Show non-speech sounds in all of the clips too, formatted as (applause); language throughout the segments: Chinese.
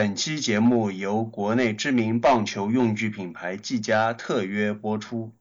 本期节目由国内知名棒球用具品牌技嘉特约播出。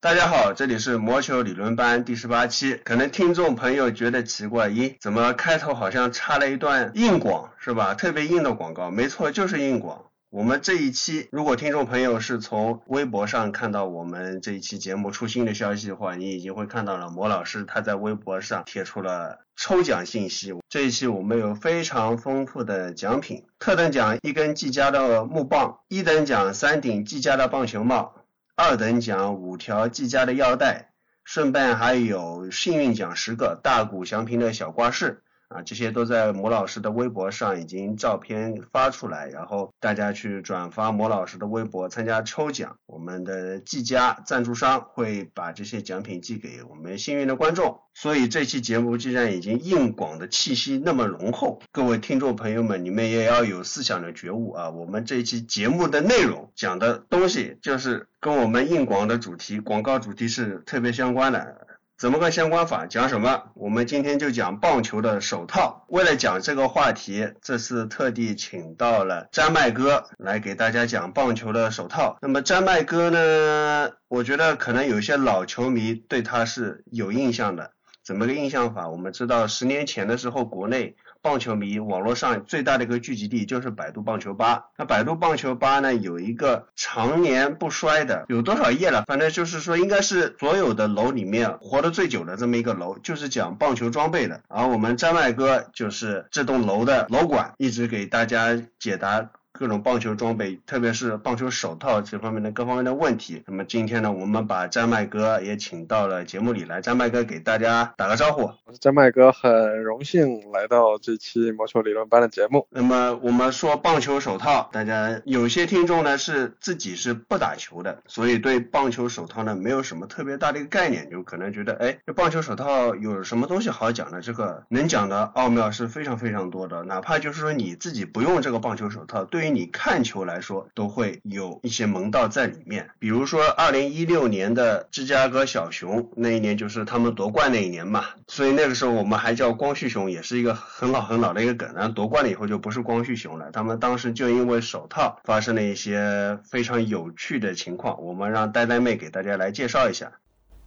大家好，这里是魔球理论班第十八期。可能听众朋友觉得奇怪，咦，怎么开头好像插了一段硬广，是吧？特别硬的广告。没错，就是硬广。我们这一期，如果听众朋友是从微博上看到我们这一期节目出新的消息的话，你已经会看到了魔老师他在微博上贴出了抽奖信息。这一期我们有非常丰富的奖品，特等奖一根技嘉的木棒，一等奖三顶技嘉的棒球帽，二等奖五条技嘉的腰带，顺便还有幸运奖十个大谷翔平的小挂饰。啊，这些都在魔老师的微博上已经照片发出来，然后大家去转发魔老师的微博参加抽奖。我们的技嘉赞助商会把这些奖品寄给我们幸运的观众。所以这期节目既然已经硬广的气息那么浓厚，各位听众朋友们，你们也要有思想的觉悟啊！我们这期节目的内容讲的东西就是跟我们硬广的主题、广告主题是特别相关的。怎么个相关法？讲什么？我们今天就讲棒球的手套。为了讲这个话题，这次特地请到了詹麦哥来给大家讲棒球的手套。那么詹麦哥呢？我觉得可能有些老球迷对他是有印象的。怎么个印象法？我们知道十年前的时候，国内。棒球迷网络上最大的一个聚集地就是百度棒球吧。那百度棒球吧呢，有一个常年不衰的，有多少页了？反正就是说，应该是所有的楼里面活得最久的这么一个楼，就是讲棒球装备的。而我们张麦哥就是这栋楼的楼管，一直给大家解答。各种棒球装备，特别是棒球手套这方面的各方面的问题。那么今天呢，我们把詹麦哥也请到了节目里来。詹麦哥给大家打个招呼。我是詹麦哥，很荣幸来到这期毛球理论班的节目。那么我们说棒球手套，大家有些听众呢是自己是不打球的，所以对棒球手套呢没有什么特别大的一个概念，就可能觉得，哎，这棒球手套有什么东西好讲的？这个能讲的奥妙是非常非常多的。哪怕就是说你自己不用这个棒球手套，对于你看球来说，都会有一些门道在里面。比如说，二零一六年的芝加哥小熊那一年，就是他们夺冠那一年嘛。所以那个时候我们还叫光绪熊，也是一个很老很老的一个梗。然后夺冠了以后就不是光绪熊了。他们当时就因为手套发生了一些非常有趣的情况，我们让呆呆妹给大家来介绍一下。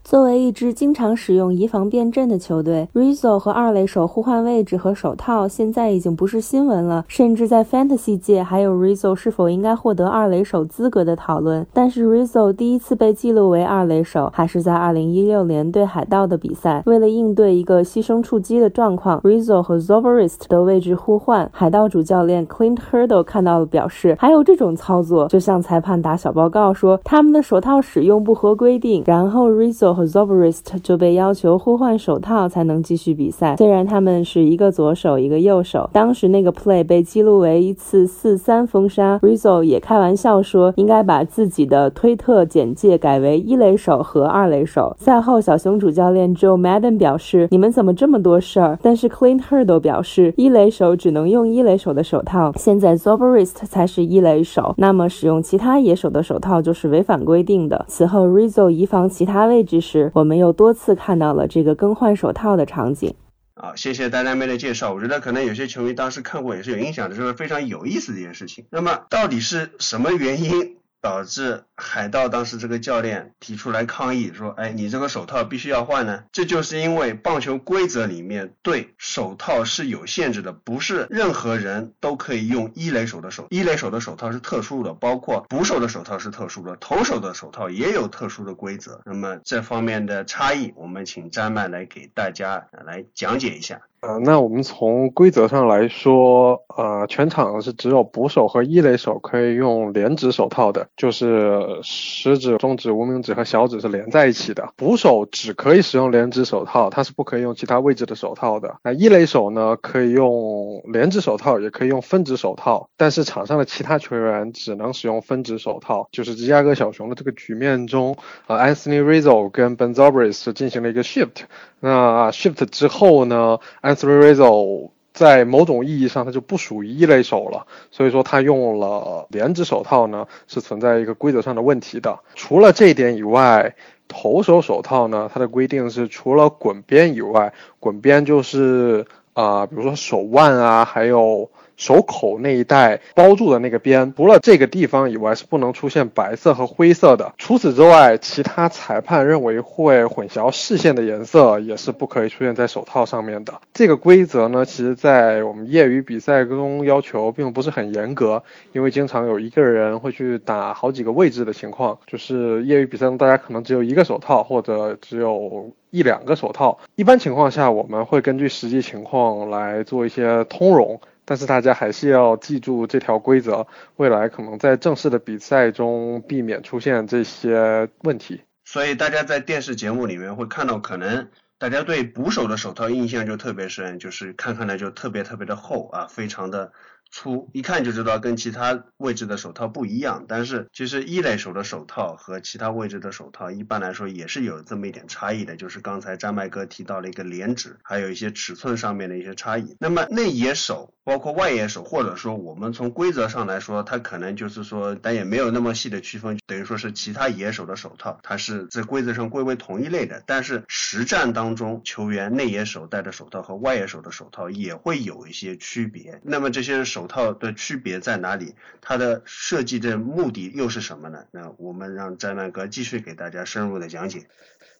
作为一支经常使用移防变阵的球队，Rizzo 和二垒手互换位置和手套现在已经不是新闻了。甚至在 Fantasy 界还有 Rizzo 是否应该获得二垒手资格的讨论。但是 Rizzo 第一次被记录为二垒手还是在2016年对海盗的比赛。为了应对一个牺牲触击的状况，Rizzo 和 Zobrist 的位置互换。海盗主教练 Clint Hurdle 看到了，表示还有这种操作，就向裁判打小报告说他们的手套使用不合规定。然后 Rizzo。和 Zobrist 就被要求互换手套才能继续比赛。虽然他们是一个左手一个右手，当时那个 play 被记录为一次四三封杀。Rizzo 也开玩笑说，应该把自己的推特简介改为一垒手和二垒手。赛后，小熊主教练 Joe Madden 表示：“你们怎么这么多事儿？”但是 Clint Hurdle 表示，一垒手只能用一垒手的手套。现在 Zobrist 才是一垒手，那么使用其他野手的手套就是违反规定的。此后，Rizzo 移防其他位置。是，我们又多次看到了这个更换手套的场景。好，谢谢呆呆妹的介绍。我觉得可能有些球迷当时看过也是有印象的，这是非常有意思的一件事情。那么，到底是什么原因？导致海盗当时这个教练提出来抗议，说：“哎，你这个手套必须要换呢。”这就是因为棒球规则里面对手套是有限制的，不是任何人都可以用一垒手的手，一垒手的手套是特殊的，包括捕手的手套是特殊的，投手的手套也有特殊的规则。那么这方面的差异，我们请詹曼来给大家来讲解一下。呃，那我们从规则上来说，呃，全场是只有捕手和一垒手可以用连指手套的，就是食指、中指、无名指和小指是连在一起的。捕手只可以使用连指手套，它是不可以用其他位置的手套的。那一垒手呢，可以用连指手套，也可以用分指手套，但是场上的其他球员只能使用分指手套。就是芝加哥小熊的这个局面中，呃，Anthony Rizzo 跟 Ben z o b r i s 进行了一个 shift，那 shift 之后呢？Anthony Rizzo 在某种意义上，它就不属于一类手了，所以说他用了连指手套呢，是存在一个规则上的问题的。除了这一点以外，投手手套呢，它的规定是除了滚边以外，滚边就是啊，比如说手腕啊，还有。手口那一带包住的那个边，除了这个地方以外是不能出现白色和灰色的。除此之外，其他裁判认为会混淆视线的颜色也是不可以出现在手套上面的。这个规则呢，其实在我们业余比赛中要求并不是很严格，因为经常有一个人会去打好几个位置的情况，就是业余比赛中大家可能只有一个手套或者只有。一两个手套，一般情况下我们会根据实际情况来做一些通融，但是大家还是要记住这条规则，未来可能在正式的比赛中避免出现这些问题。所以大家在电视节目里面会看到，可能大家对捕手的手套印象就特别深，就是看看来就特别特别的厚啊，非常的。粗一看就知道跟其他位置的手套不一样，但是其实一垒手的手套和其他位置的手套一般来说也是有这么一点差异的，就是刚才张麦哥提到了一个连指，还有一些尺寸上面的一些差异。那么内野手。包括外野手，或者说我们从规则上来说，它可能就是说，但也没有那么细的区分，等于说是其他野手的手套，它是在规则上归为同一类的。但是实战当中，球员内野手戴的手套和外野手的手套也会有一些区别。那么这些手手套的区别在哪里？它的设计的目的又是什么呢？那我们让詹曼哥继续给大家深入的讲解。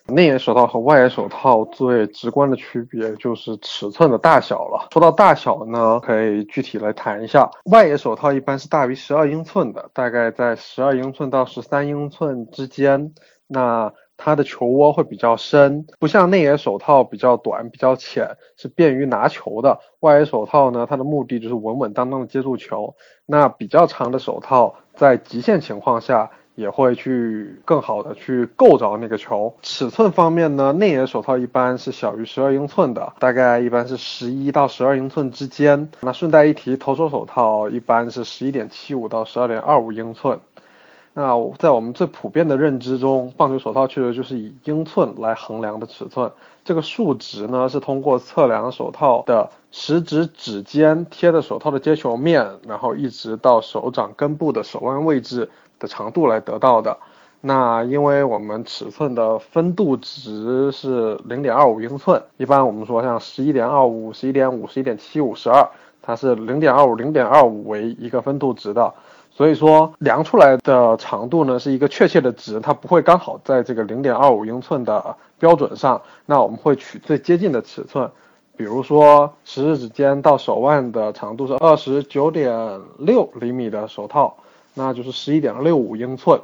内眼手套和外眼手套最直观的区别就是尺寸的大小了。说到大小呢，可以具体来谈一下。外眼手套一般是大于十二英寸的，大概在十二英寸到十三英寸之间。那它的球窝会比较深，不像内野手套比较短、比较浅，是便于拿球的。外野手套呢，它的目的就是稳稳当当的接住球。那比较长的手套，在极限情况下。也会去更好的去够着那个球。尺寸方面呢，内野手套一般是小于十二英寸的，大概一般是十一到十二英寸之间。那顺带一提，投手手套一般是十一点七五到十二点二五英寸。那在我们最普遍的认知中，棒球手套确实就是以英寸来衡量的尺寸。这个数值呢，是通过测量手套的食指指尖贴的手套的接球面，然后一直到手掌根部的手腕位置。的长度来得到的，那因为我们尺寸的分度值是零点二五英寸，一般我们说像十一点二五、十一点五、十一点七五、十二，它是零点二五、零点二五为一个分度值的，所以说量出来的长度呢是一个确切的值，它不会刚好在这个零点二五英寸的标准上，那我们会取最接近的尺寸，比如说食指指尖到手腕的长度是二十九点六厘米的手套。那就是十一点六五英寸，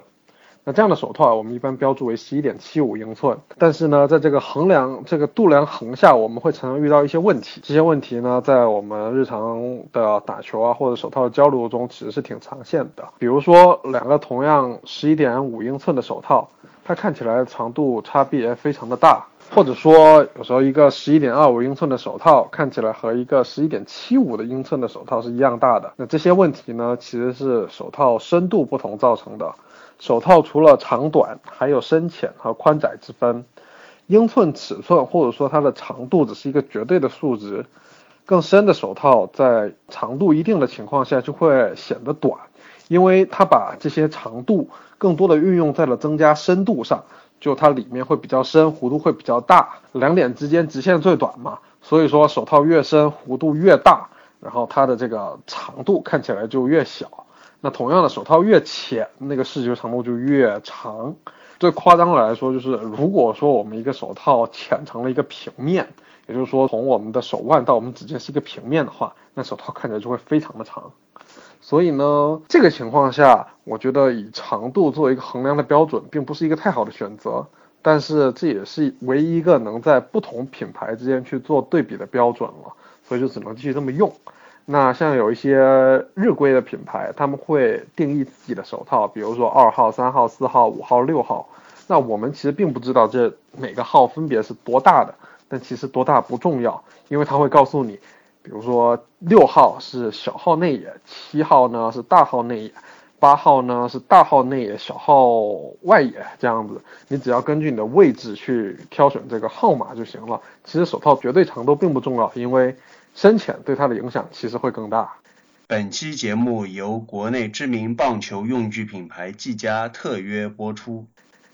那这样的手套啊我们一般标注为十一点七五英寸。但是呢，在这个衡量这个度量衡下，我们会常常遇到一些问题。这些问题呢，在我们日常的打球啊或者手套交流中，其实是挺常见的。比如说，两个同样十一点五英寸的手套，它看起来长度差别非常的大。或者说，有时候一个十一点二五英寸的手套看起来和一个十一点七五的英寸的手套是一样大的。那这些问题呢，其实是手套深度不同造成的。手套除了长短，还有深浅和宽窄之分。英寸尺寸或者说它的长度只是一个绝对的数值，更深的手套在长度一定的情况下就会显得短，因为它把这些长度更多的运用在了增加深度上。就它里面会比较深，弧度会比较大，两点之间直线最短嘛，所以说手套越深，弧度越大，然后它的这个长度看起来就越小。那同样的手套越浅，那个视觉长度就越长。最夸张的来说，就是如果说我们一个手套浅成了一个平面，也就是说从我们的手腕到我们指尖是一个平面的话，那手套看起来就会非常的长。所以呢，这个情况下，我觉得以长度作为一个衡量的标准，并不是一个太好的选择。但是这也是唯一一个能在不同品牌之间去做对比的标准了，所以就只能继续这么用。那像有一些日规的品牌，他们会定义自己的手套，比如说二号、三号、四号、五号、六号。那我们其实并不知道这每个号分别是多大的，但其实多大不重要，因为它会告诉你。比如说六号是小号内野，七号呢是大号内野，八号呢是大号内野，小号外野这样子。你只要根据你的位置去挑选这个号码就行了。其实手套绝对长度并不重要，因为深浅对他的影响其实会更大。本期节目由国内知名棒球用具品牌技嘉特约播出。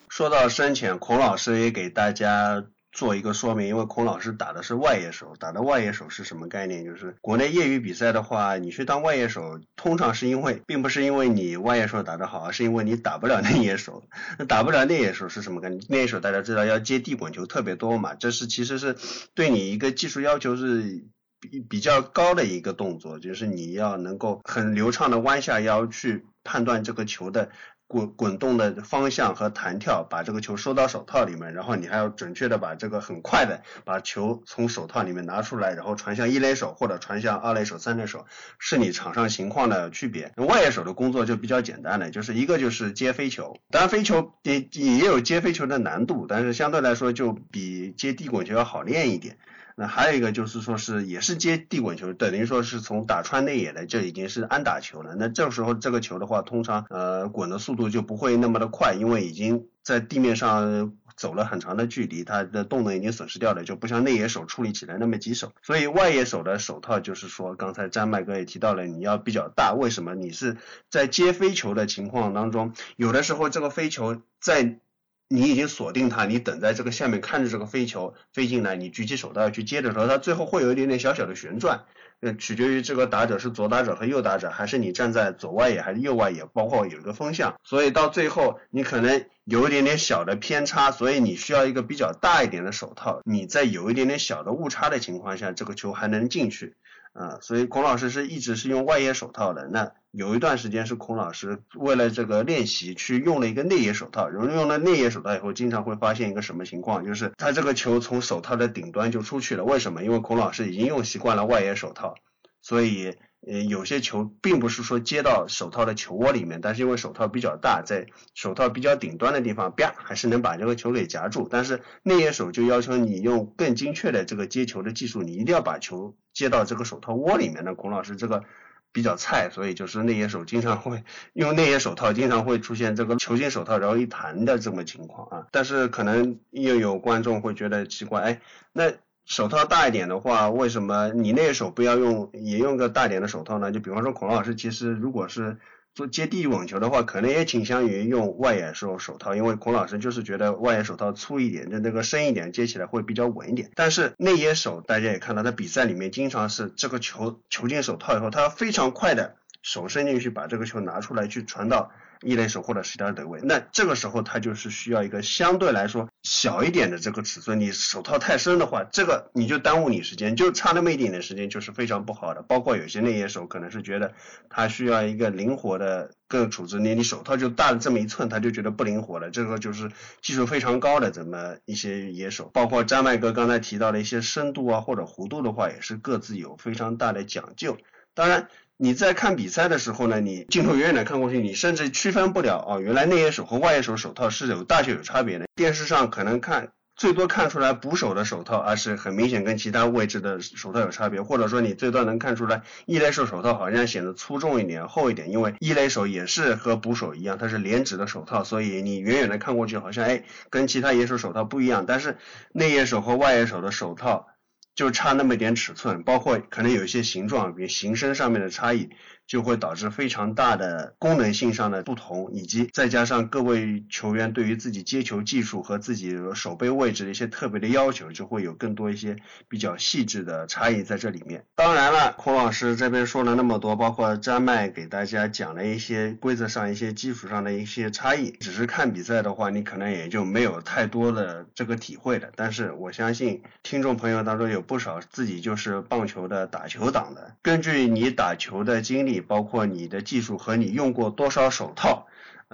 说到深浅，孔老师也给大家。做一个说明，因为孔老师打的是外野手，打的外野手是什么概念？就是国内业余比赛的话，你去当外野手，通常是因为并不是因为你外野手打得好，而是因为你打不了内野手。(laughs) 那打不了内野手是什么概念？内野手大家知道要接地滚球特别多嘛，这是其实是对你一个技术要求是比较高的一个动作，就是你要能够很流畅的弯下腰去判断这个球的。滚滚动的方向和弹跳，把这个球收到手套里面，然后你还要准确的把这个很快的把球从手套里面拿出来，然后传向一垒手或者传向二垒手、三垒手，是你场上情况的区别。外野手的工作就比较简单了，就是一个就是接飞球，当然飞球也也有接飞球的难度，但是相对来说就比接地滚球要好练一点。那还有一个就是说是也是接地滚球，等于说是从打穿内野的，这已经是安打球了。那这时候这个球的话，通常呃滚的速度就不会那么的快，因为已经在地面上走了很长的距离，它的动能已经损失掉了，就不像内野手处理起来那么棘手。所以外野手的手套就是说，刚才张麦哥也提到了，你要比较大。为什么？你是在接飞球的情况当中，有的时候这个飞球在。你已经锁定它，你等在这个下面看着这个飞球飞进来，你举起手套去接的时候，它最后会有一点点小小的旋转，呃，取决于这个打者是左打者和右打者，还是你站在左外野还是右外野，包括有一个风向，所以到最后你可能有一点点小的偏差，所以你需要一个比较大一点的手套，你在有一点点小的误差的情况下，这个球还能进去。啊，所以孔老师是一直是用外野手套的。那有一段时间是孔老师为了这个练习去用了一个内野手套。然后用了内野手套以后，经常会发现一个什么情况，就是他这个球从手套的顶端就出去了。为什么？因为孔老师已经用习惯了外野手套，所以呃有些球并不是说接到手套的球窝里面，但是因为手套比较大，在手套比较顶端的地方，啪还是能把这个球给夹住。但是内野手就要求你用更精确的这个接球的技术，你一定要把球。接到这个手套窝里面的孔老师这个比较菜，所以就是内野手经常会用内野手套，经常会出现这个球形手套然后一弹的这么情况啊。但是可能又有观众会觉得奇怪，哎，那手套大一点的话，为什么你内手不要用也用个大点的手套呢？就比方说孔老师其实如果是。做接地网球的话，可能也倾向于用外野手手套，因为孔老师就是觉得外野手套粗一点，那那个深一点，接起来会比较稳一点。但是内野手大家也看到，在比赛里面经常是这个球球进手套以后，他非常快的手伸进去把这个球拿出来去传到。一类手或者其他得位，那这个时候它就是需要一个相对来说小一点的这个尺寸。你手套太深的话，这个你就耽误你时间，就差那么一点点时间，就是非常不好的。包括有些内野手可能是觉得他需要一个灵活的个处置，你你手套就大了这么一寸，他就觉得不灵活了。这个就是技术非常高的这么一些野手，包括张麦哥刚才提到的一些深度啊或者弧度的话，也是各自有非常大的讲究。当然。你在看比赛的时候呢，你镜头远远的看过去，你甚至区分不了哦，原来内野手和外野手手套是有大小有差别的。电视上可能看最多看出来捕手的手套，而是很明显跟其他位置的手套有差别，或者说你最多能看出来一垒手手套好像显得粗重一点、厚一点，因为一垒手也是和捕手一样，它是连指的手套，所以你远远的看过去好像哎跟其他野手手套不一样，但是内野手和外野手的手套。就差那么一点尺寸，包括可能有一些形状，比如形身上面的差异。就会导致非常大的功能性上的不同，以及再加上各位球员对于自己接球技术和自己手背位置的一些特别的要求，就会有更多一些比较细致的差异在这里面。当然了，孔老师这边说了那么多，包括詹麦给大家讲了一些规则上一些基础上的一些差异，只是看比赛的话，你可能也就没有太多的这个体会了。但是我相信听众朋友当中有不少自己就是棒球的打球党的，根据你打球的经历。包括你的技术和你用过多少手套。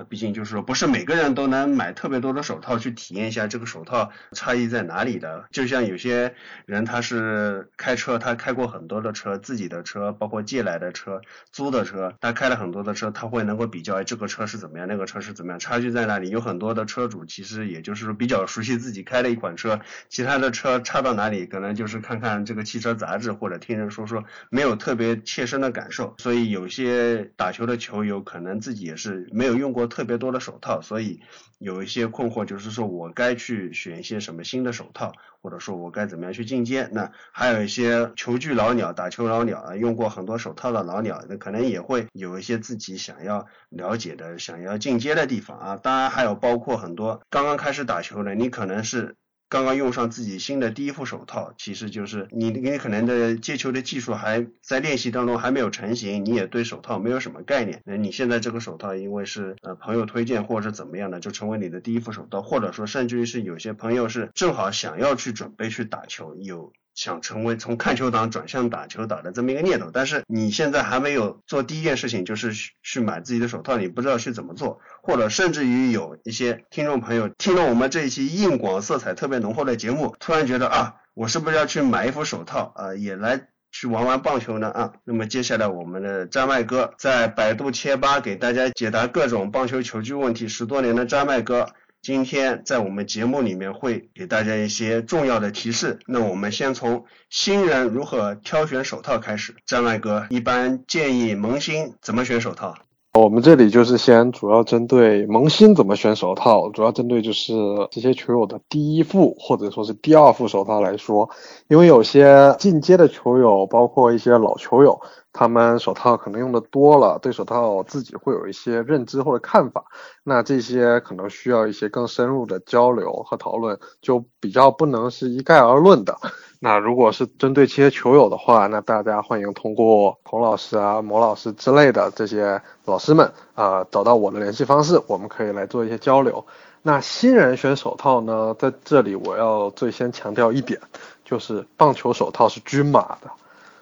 毕竟就是说，不是每个人都能买特别多的手套去体验一下这个手套差异在哪里的。就像有些人他是开车，他开过很多的车，自己的车，包括借来的车、租的车，他开了很多的车，他会能够比较，这个车是怎么样，那个车是怎么样，差距在哪里？有很多的车主其实也就是比较熟悉自己开的一款车，其他的车差到哪里，可能就是看看这个汽车杂志或者听人说说，没有特别切身的感受。所以有些打球的球友可能自己也是没有用过。特别多的手套，所以有一些困惑，就是说我该去选一些什么新的手套，或者说我该怎么样去进阶？那还有一些球具老鸟、打球老鸟啊，用过很多手套的老鸟，那可能也会有一些自己想要了解的、想要进阶的地方啊。当然还有包括很多刚刚开始打球的，你可能是刚刚用上自己新的第一副手套，其实就是你你可能的接球的技术还在练习当中还没有成型，你也对手套没有什么概念。那你现在这个手套因为是呃朋友推荐或者怎么样的，就成为你的第一副手套，或者说甚至于是有些朋友是正好想要去准备去打球，有。想成为从看球党转向打球党的这么一个念头，但是你现在还没有做第一件事情，就是去买自己的手套，你不知道去怎么做，或者甚至于有一些听众朋友听了我们这一期硬广色彩特别浓厚的节目，突然觉得啊，我是不是要去买一副手套啊，也来去玩玩棒球呢啊？那么接下来我们的张麦哥在百度贴吧给大家解答各种棒球球具问题十多年的张麦哥。今天在我们节目里面会给大家一些重要的提示。那我们先从新人如何挑选手套开始。张麦哥一般建议萌新怎么选手套？我们这里就是先主要针对萌新怎么选手套，主要针对就是这些球友的第一副或者说是第二副手套来说，因为有些进阶的球友，包括一些老球友。他们手套可能用的多了，对手套自己会有一些认知或者看法，那这些可能需要一些更深入的交流和讨论，就比较不能是一概而论的。那如果是针对这些球友的话，那大家欢迎通过孔老师啊、魔老师之类的这些老师们啊找到我的联系方式，我们可以来做一些交流。那新人选手套呢，在这里我要最先强调一点，就是棒球手套是均码的。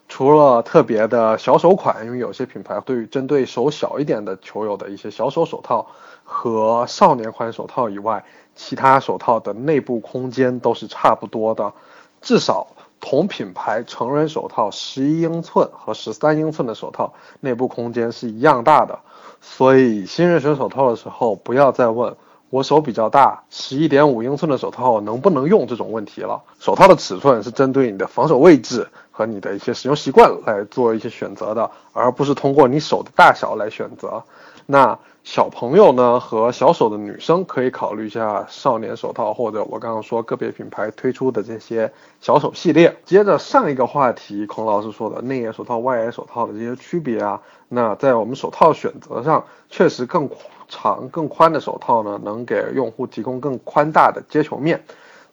除了特别的小手款，因为有些品牌对于针对手小一点的球友的一些小手手套和少年款手套以外，其他手套的内部空间都是差不多的。至少同品牌成人手套十一英寸和十三英寸的手套内部空间是一样大的。所以新人选手套的时候，不要再问我手比较大，十一点五英寸的手套能不能用这种问题了。手套的尺寸是针对你的防守位置。和你的一些使用习惯来做一些选择的，而不是通过你手的大小来选择。那小朋友呢和小手的女生可以考虑一下少年手套，或者我刚刚说个别品牌推出的这些小手系列。接着上一个话题，孔老师说的内野手套、外野手套的这些区别啊，那在我们手套选择上，确实更长、更宽的手套呢，能给用户提供更宽大的接球面。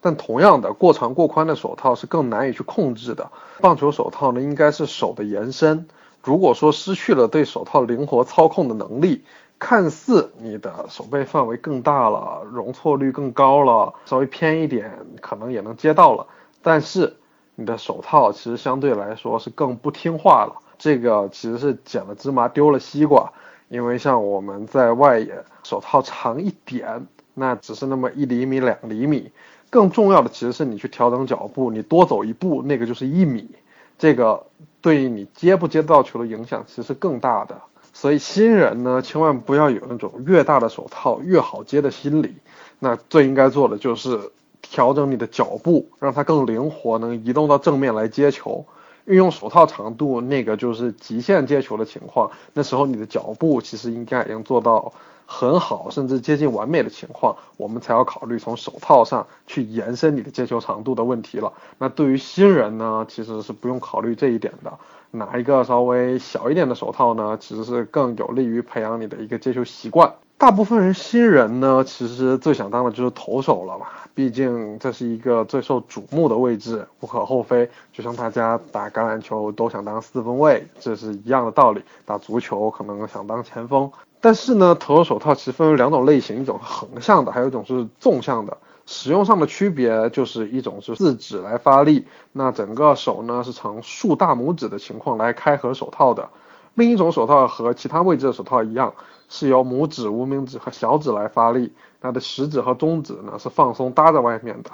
但同样的，过长过宽的手套是更难以去控制的。棒球手套呢，应该是手的延伸。如果说失去了对手套灵活操控的能力，看似你的手背范围更大了，容错率更高了，稍微偏一点可能也能接到了，但是你的手套其实相对来说是更不听话了。这个其实是捡了芝麻丢了西瓜，因为像我们在外野手套长一点，那只是那么一厘米两厘米。更重要的其实是你去调整脚步，你多走一步，那个就是一米，这个对于你接不接到球的影响其实更大的。所以新人呢，千万不要有那种越大的手套越好接的心理。那最应该做的就是调整你的脚步，让它更灵活，能移动到正面来接球。运用手套长度，那个就是极限接球的情况。那时候你的脚步其实应该已经做到。很好，甚至接近完美的情况，我们才要考虑从手套上去延伸你的接球长度的问题了。那对于新人呢，其实是不用考虑这一点的。拿一个稍微小一点的手套呢，其实是更有利于培养你的一个接球习惯。大部分人新人呢，其实最想当的就是投手了嘛，毕竟这是一个最受瞩目的位置，无可厚非。就像大家打橄榄球都想当四分卫，这是一样的道理。打足球可能想当前锋。但是呢，投手手套其实分为两种类型，一种横向的，还有一种是纵向的。使用上的区别就是一种是四指来发力，那整个手呢是呈竖大拇指的情况来开合手套的。另一种手套和其他位置的手套一样，是由拇指、无名指和小指来发力，它的食指和中指呢是放松搭在外面的。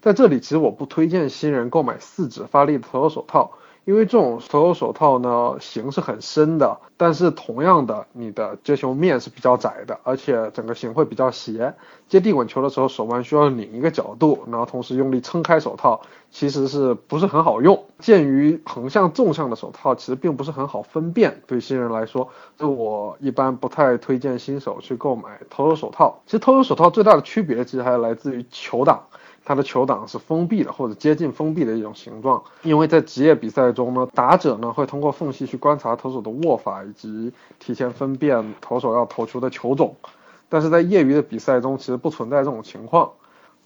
在这里，其实我不推荐新人购买四指发力的投手手套。因为这种投手手套呢，形是很深的，但是同样的，你的接球面是比较窄的，而且整个形会比较斜。接地滚球的时候，手腕需要拧一个角度，然后同时用力撑开手套，其实是不是很好用？鉴于横向、纵向的手套其实并不是很好分辨，对新人来说，所以我一般不太推荐新手去购买投手手套。其实投手手套最大的区别，其实还来自于球档。它的球挡是封闭的或者接近封闭的一种形状，因为在职业比赛中呢，打者呢会通过缝隙去观察投手的握法以及提前分辨投手要投出的球种，但是在业余的比赛中其实不存在这种情况，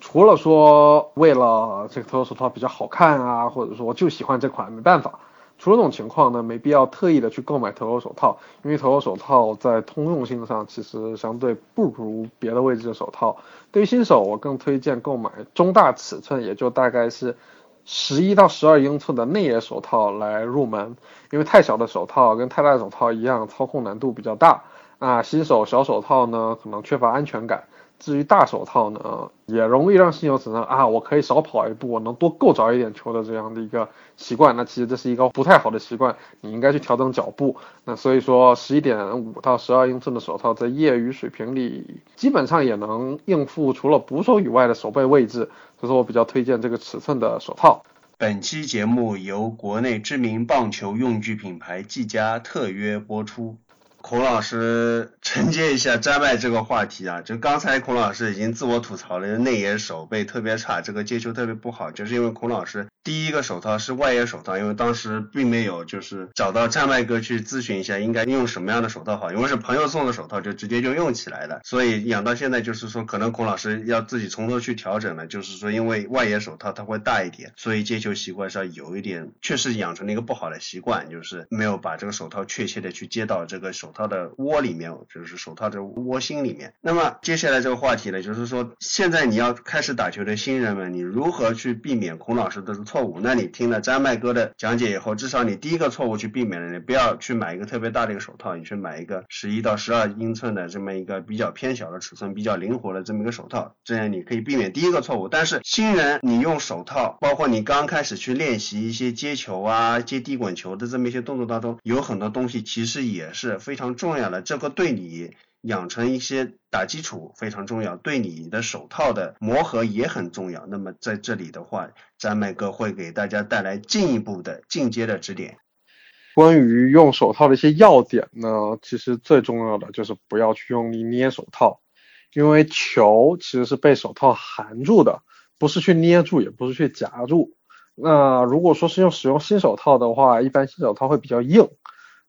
除了说为了这个投手套比较好看啊，或者说就喜欢这款，没办法。除了这种情况呢，没必要特意的去购买头手手套，因为头手手套在通用性上其实相对不如别的位置的手套。对于新手，我更推荐购买中大尺寸，也就大概是十一到十二英寸的内野手套来入门，因为太小的手套跟太大的手套一样，操控难度比较大。啊，新手小手套呢，可能缺乏安全感。至于大手套呢，也容易让新手产生啊，我可以少跑一步，我能多够着一点球的这样的一个习惯。那其实这是一个不太好的习惯，你应该去调整脚步。那所以说，十一点五到十二英寸的手套在业余水平里基本上也能应付除了捕手以外的手背位置，所以说我比较推荐这个尺寸的手套。本期节目由国内知名棒球用具品牌技嘉特约播出。孔老师承接一下摘麦这个话题啊，就刚才孔老师已经自我吐槽了内野手背特别差，这个接球特别不好，就是因为孔老师第一个手套是外野手套，因为当时并没有就是找到摘麦哥去咨询一下应该用什么样的手套好，因为是朋友送的手套就直接就用起来了，所以养到现在就是说可能孔老师要自己从头去调整了，就是说因为外野手套它会大一点，所以接球习惯上有一点确实养成了一个不好的习惯，就是没有把这个手套确切的去接到这个手。套的窝里面，就是手套的窝心里面。那么接下来这个话题呢，就是说现在你要开始打球的新人们，你如何去避免孔老师的错误？那你听了张麦哥的讲解以后，至少你第一个错误去避免了，你不要去买一个特别大的一个手套，你去买一个十一到十二英寸的这么一个比较偏小的尺寸、比较灵活的这么一个手套，这样你可以避免第一个错误。但是新人你用手套，包括你刚开始去练习一些接球啊、接低滚球的这么一些动作当中，有很多东西其实也是非常。非常重要的，这个对你养成一些打基础非常重要，对你的手套的磨合也很重要。那么在这里的话，张麦哥会给大家带来进一步的进阶的指点。关于用手套的一些要点呢，其实最重要的就是不要去用力捏手套，因为球其实是被手套含住的，不是去捏住，也不是去夹住。那如果说是用使用新手套的话，一般新手套会比较硬。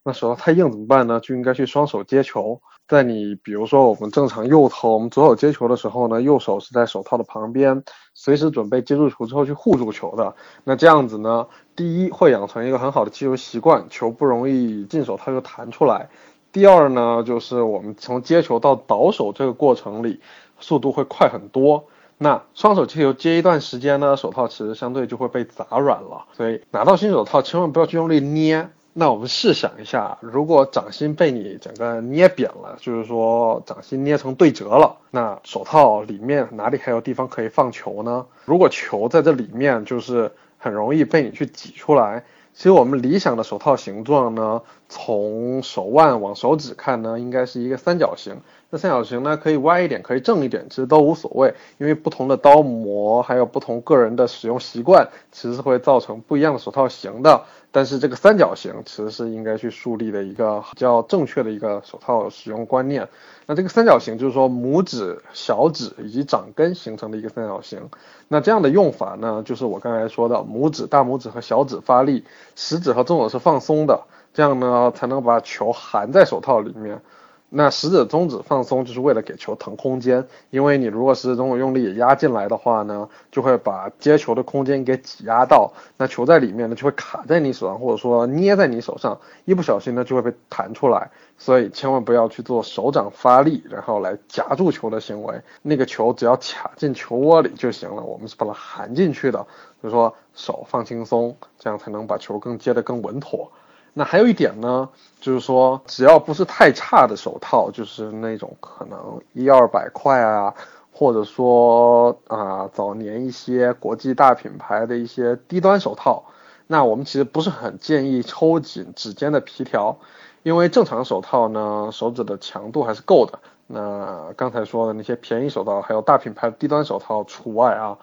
那手套太硬怎么办呢？就应该去双手接球。在你比如说我们正常右投，我们左手接球的时候呢，右手是在手套的旁边，随时准备接住球之后去护住球的。那这样子呢，第一会养成一个很好的接球习惯，球不容易进手套就弹出来。第二呢，就是我们从接球到倒手这个过程里，速度会快很多。那双手接球接一段时间呢，手套其实相对就会被砸软了。所以拿到新手套，千万不要去用力捏。那我们试想一下，如果掌心被你整个捏扁了，就是说掌心捏成对折了，那手套里面哪里还有地方可以放球呢？如果球在这里面，就是很容易被你去挤出来。其实我们理想的手套形状呢，从手腕往手指看呢，应该是一个三角形。那三角形呢，可以歪一点，可以正一点，其实都无所谓。因为不同的刀模，还有不同个人的使用习惯，其实是会造成不一样的手套型的。但是这个三角形其实是应该去树立的一个比较正确的一个手套使用观念。那这个三角形就是说拇指、小指以及掌根形成的一个三角形。那这样的用法呢，就是我刚才说的，拇指、大拇指和小指发力，食指和中指是放松的，这样呢才能把球含在手套里面。那食指、中指放松，就是为了给球腾空间。因为你如果食指、中指用力压进来的话呢，就会把接球的空间给挤压到，那球在里面呢就会卡在你手上，或者说捏在你手上，一不小心呢就会被弹出来。所以千万不要去做手掌发力，然后来夹住球的行为。那个球只要卡进球窝里就行了，我们是把它含进去的。所以说手放轻松，这样才能把球更接得更稳妥。那还有一点呢，就是说，只要不是太差的手套，就是那种可能一二百块啊，或者说啊早年一些国际大品牌的一些低端手套，那我们其实不是很建议抽紧指尖的皮条，因为正常手套呢，手指的强度还是够的。那刚才说的那些便宜手套，还有大品牌低端手套除外啊。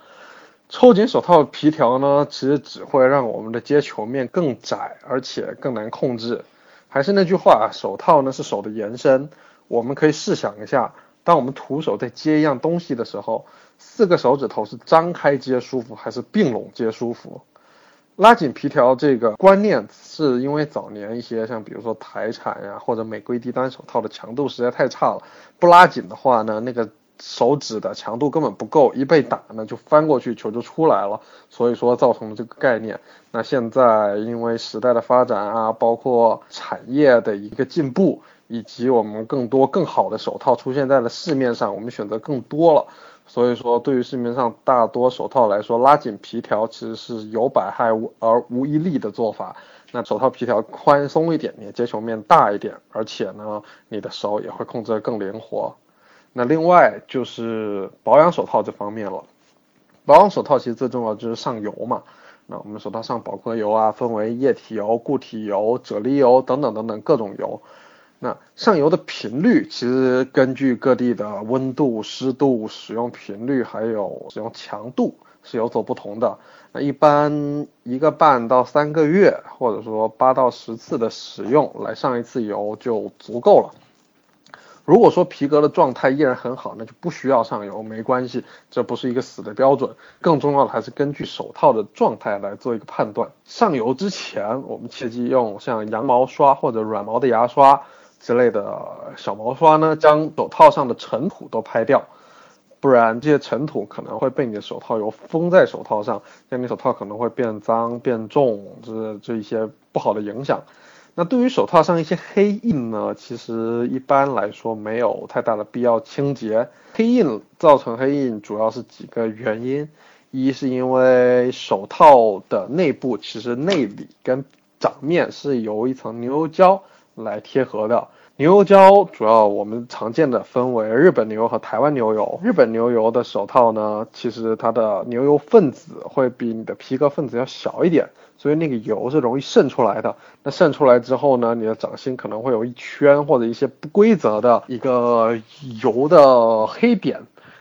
抽紧手套皮条呢，其实只会让我们的接球面更窄，而且更难控制。还是那句话，手套呢是手的延伸。我们可以试想一下，当我们徒手在接一样东西的时候，四个手指头是张开接舒服，还是并拢接舒服？拉紧皮条这个观念，是因为早年一些像比如说台产呀或者美规低端手套的强度实在太差了，不拉紧的话呢，那个手指的强度根本不够，一被打呢就翻过去球就出来了，所以说造成了这个概念。那现在因为时代的发展啊，包括产业的一个进步，以及我们更多更好的手套出现在了市面上，我们选择更多了。所以说，对于市面上大多手套来说，拉紧皮条其实是有百害而无一利的做法。那手套皮条宽松一点，你的接球面大一点，而且呢，你的手也会控制得更灵活。那另外就是保养手套这方面了。保养手套其实最重要就是上油嘛。那我们手套上保壳油啊，分为液体油、固体油、啫喱油等等等等各种油。那上油的频率其实根据各地的温度、湿度、使用频率还有使用强度是有所不同的。那一般一个半到三个月，或者说八到十次的使用来上一次油就足够了。如果说皮革的状态依然很好，那就不需要上油，没关系，这不是一个死的标准。更重要的还是根据手套的状态来做一个判断。上油之前，我们切记用像羊毛刷或者软毛的牙刷之类的小毛刷呢，将手套上的尘土都拍掉，不然这些尘土可能会被你的手套油封在手套上，让你手套可能会变脏变重，这这一些不好的影响。那对于手套上一些黑印呢，其实一般来说没有太大的必要清洁。黑印造成黑印主要是几个原因，一是因为手套的内部其实内里跟掌面是由一层牛油胶来贴合的。牛油胶主要我们常见的分为日本牛油和台湾牛油。日本牛油的手套呢，其实它的牛油分子会比你的皮革分子要小一点。所以那个油是容易渗出来的，那渗出来之后呢，你的掌心可能会有一圈或者一些不规则的一个油的黑点。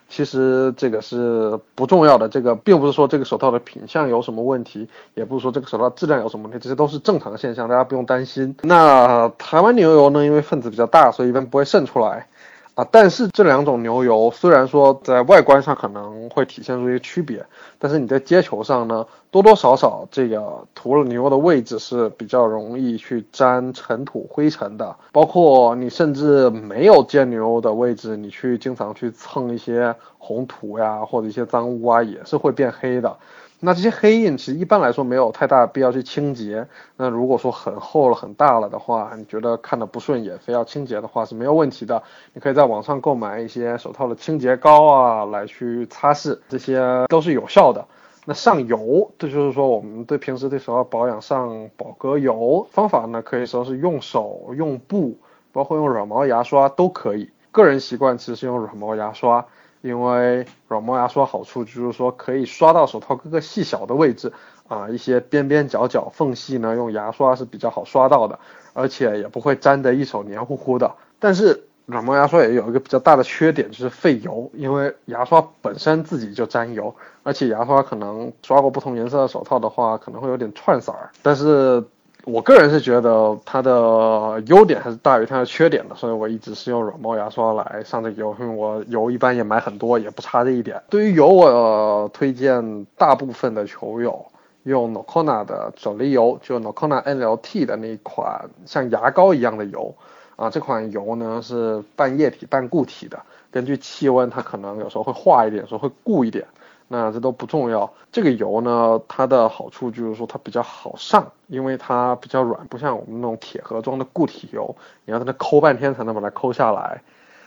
其实这个是不重要的，这个并不是说这个手套的品相有什么问题，也不是说这个手套质量有什么问题，这些都是正常现象，大家不用担心。那台湾牛油呢，因为分子比较大，所以一般不会渗出来。啊，但是这两种牛油虽然说在外观上可能会体现出一些区别，但是你在接球上呢，多多少少这个涂了牛油的位置是比较容易去沾尘土灰尘的，包括你甚至没有接牛油的位置，你去经常去蹭一些红土呀或者一些脏污啊，也是会变黑的。那这些黑印其实一般来说没有太大必要去清洁。那如果说很厚了、很大了的话，你觉得看的不顺眼，非要清洁的话是没有问题的。你可以在网上购买一些手套的清洁膏啊，来去擦拭，这些都是有效的。那上油，这就是说我们对平时对手套保养上保格油方法呢，可以说是用手、用布，包括用软毛牙刷都可以。个人习惯其实是用软毛牙刷。因为软毛牙刷好处就是说可以刷到手套各个细小的位置啊，一些边边角角缝隙呢，用牙刷是比较好刷到的，而且也不会粘得一手黏糊糊的。但是软毛牙刷也有一个比较大的缺点，就是费油，因为牙刷本身自己就沾油，而且牙刷可能刷过不同颜色的手套的话，可能会有点串色儿。但是我个人是觉得它的优点还是大于它的缺点的，所以我一直是用软毛牙刷来上这油，因为我油一般也买很多，也不差这一点。对于油，我推荐大部分的球友用 Nokona 的啫喱油，就 Nokona NLT 的那一款像牙膏一样的油啊，这款油呢是半液体半固体的，根据气温它可能有时候会化一点，有时候会固一点。那这都不重要，这个油呢，它的好处就是说它比较好上，因为它比较软，不像我们那种铁盒装的固体油，你要在那抠半天才能把它抠下来。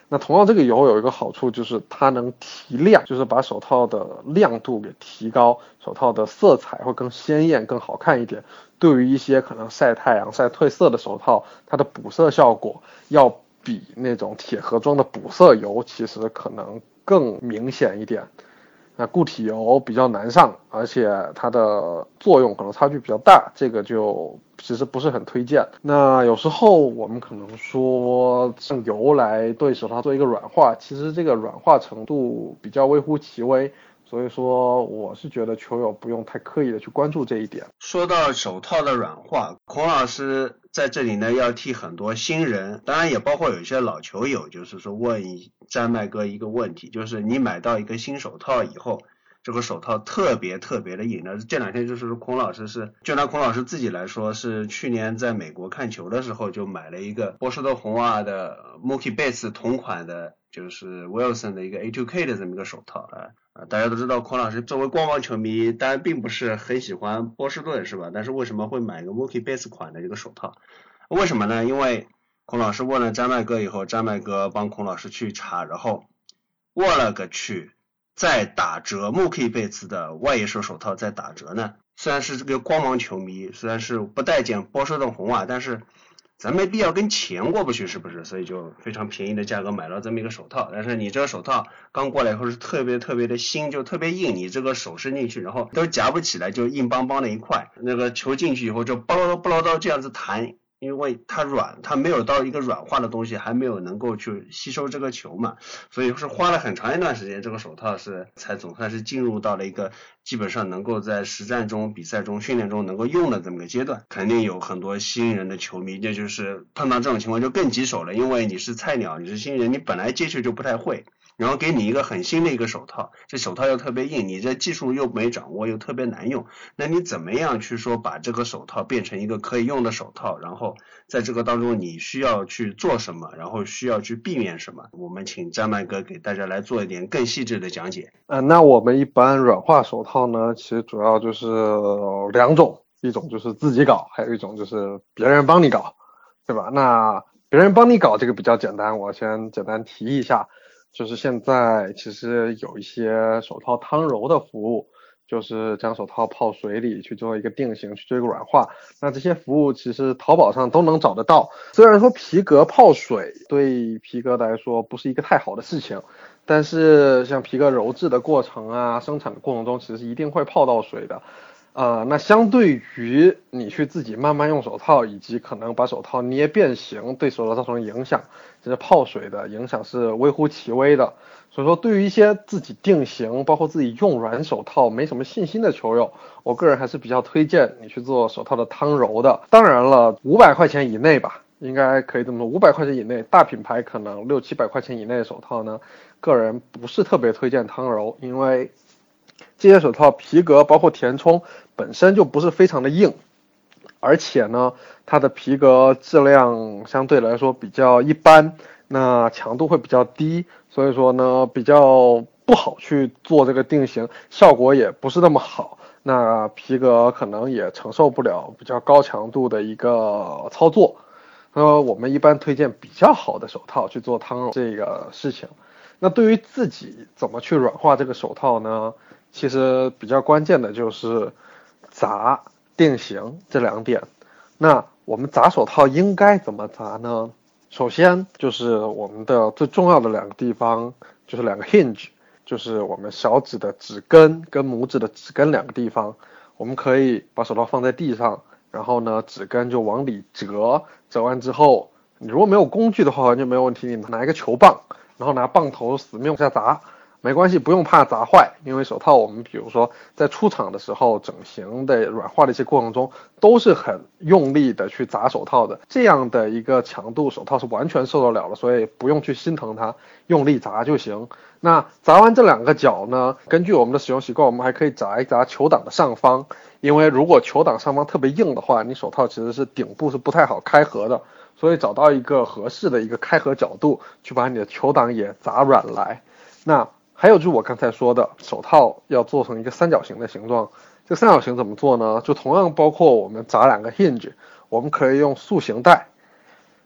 那同样这个油有一个好处就是它能提亮，就是把手套的亮度给提高，手套的色彩会更鲜艳、更好看一点。对于一些可能晒太阳晒褪色的手套，它的补色效果要比那种铁盒装的补色油其实可能更明显一点。那固体油比较难上，而且它的作用可能差距比较大，这个就其实不是很推荐。那有时候我们可能说用油来对手套做一个软化，其实这个软化程度比较微乎其微。所以说，我是觉得球友不用太刻意的去关注这一点。说到手套的软化，孔老师在这里呢要替很多新人，当然也包括有一些老球友，就是说问詹麦哥一个问题，就是你买到一个新手套以后，这个手套特别特别的硬。那这两天就是孔老师是，就拿孔老师自己来说，是去年在美国看球的时候就买了一个波士顿红袜的 Mookie Betts 同款的。就是 Wilson 的一个 A2K 的这么一个手套啊啊，大家都知道孔老师作为光芒球迷，当然并不是很喜欢波士顿是吧？但是为什么会买一个 Mookie Betts 款的一个手套？为什么呢？因为孔老师问了詹麦哥以后，詹麦哥帮孔老师去查，然后我了个去，在打折，Mookie Betts 的外野手手套在打折呢。虽然是这个光芒球迷，虽然是不待见波士顿红袜，但是。咱没必要跟钱过不去，是不是？所以就非常便宜的价格买了这么一个手套。但是你这个手套刚过来以后是特别特别的新，就特别硬，你这个手伸进去，然后都夹不起来，就硬邦邦的一块。那个球进去以后就不唠叨不唠叨这样子弹。因为它软，它没有到一个软化的东西，还没有能够去吸收这个球嘛，所以是花了很长一段时间，这个手套是才总算是进入到了一个基本上能够在实战中、比赛中、训练中能够用的这么个阶段。肯定有很多新人的球迷，那就是碰到这种情况就更棘手了，因为你是菜鸟，你是新人，你本来接球就不太会。然后给你一个很新的一个手套，这手套又特别硬，你这技术又没掌握，又特别难用，那你怎么样去说把这个手套变成一个可以用的手套？然后在这个当中你需要去做什么？然后需要去避免什么？我们请张曼哥给大家来做一点更细致的讲解。嗯，那我们一般软化手套呢，其实主要就是两种，一种就是自己搞，还有一种就是别人帮你搞，对吧？那别人帮你搞这个比较简单，我先简单提一下。就是现在其实有一些手套汤揉的服务，就是将手套泡水里去做一个定型，去做一个软化。那这些服务其实淘宝上都能找得到。虽然说皮革泡水对皮革来说不是一个太好的事情，但是像皮革揉制的过程啊，生产的过程中其实一定会泡到水的。呃，那相对于你去自己慢慢用手套，以及可能把手套捏变形，对手套造成影响，这是泡水的影响是微乎其微的。所以说，对于一些自己定型，包括自己用软手套没什么信心的球友，我个人还是比较推荐你去做手套的汤揉的。当然了，五百块钱以内吧，应该可以这么说，五百块钱以内，大品牌可能六七百块钱以内的手套呢，个人不是特别推荐汤揉，因为。这些手套皮革包括填充本身就不是非常的硬，而且呢，它的皮革质量相对来说比较一般，那强度会比较低，所以说呢比较不好去做这个定型，效果也不是那么好。那皮革可能也承受不了比较高强度的一个操作，呃，我们一般推荐比较好的手套去做汤这个事情。那对于自己怎么去软化这个手套呢？其实比较关键的就是砸定型这两点。那我们砸手套应该怎么砸呢？首先就是我们的最重要的两个地方，就是两个 hinge，就是我们小指的指根跟拇指的指根两个地方。我们可以把手套放在地上，然后呢指根就往里折，折完之后，你如果没有工具的话完全没有问题，你拿一个球棒，然后拿棒头死命往下砸。没关系，不用怕砸坏，因为手套我们比如说在出厂的时候整形的软化的一些过程中，都是很用力的去砸手套的，这样的一个强度手套是完全受得了的，所以不用去心疼它，用力砸就行。那砸完这两个角呢，根据我们的使用习惯，我们还可以砸一砸球挡的上方，因为如果球挡上方特别硬的话，你手套其实是顶部是不太好开合的，所以找到一个合适的一个开合角度，去把你的球挡也砸软来，那。还有就是我刚才说的，手套要做成一个三角形的形状。这三角形怎么做呢？就同样包括我们砸两个 hinge，我们可以用塑形带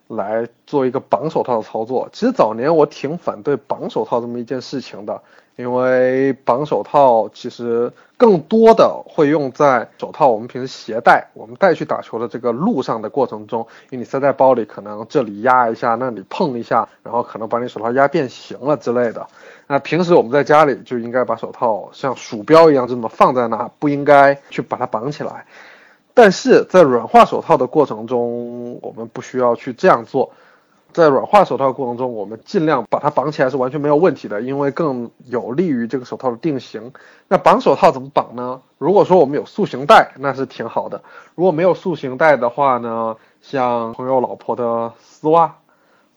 来做一个绑手套的操作。其实早年我挺反对绑手套这么一件事情的。因为绑手套其实更多的会用在手套我们平时携带，我们带去打球的这个路上的过程中，因为你塞在包里，可能这里压一下，那里碰一下，然后可能把你手套压变形了之类的。那平时我们在家里就应该把手套像鼠标一样这么放在那，不应该去把它绑起来。但是在软化手套的过程中，我们不需要去这样做。在软化手套过程中，我们尽量把它绑起来是完全没有问题的，因为更有利于这个手套的定型。那绑手套怎么绑呢？如果说我们有塑形带，那是挺好的；如果没有塑形带的话呢，像朋友老婆的丝袜，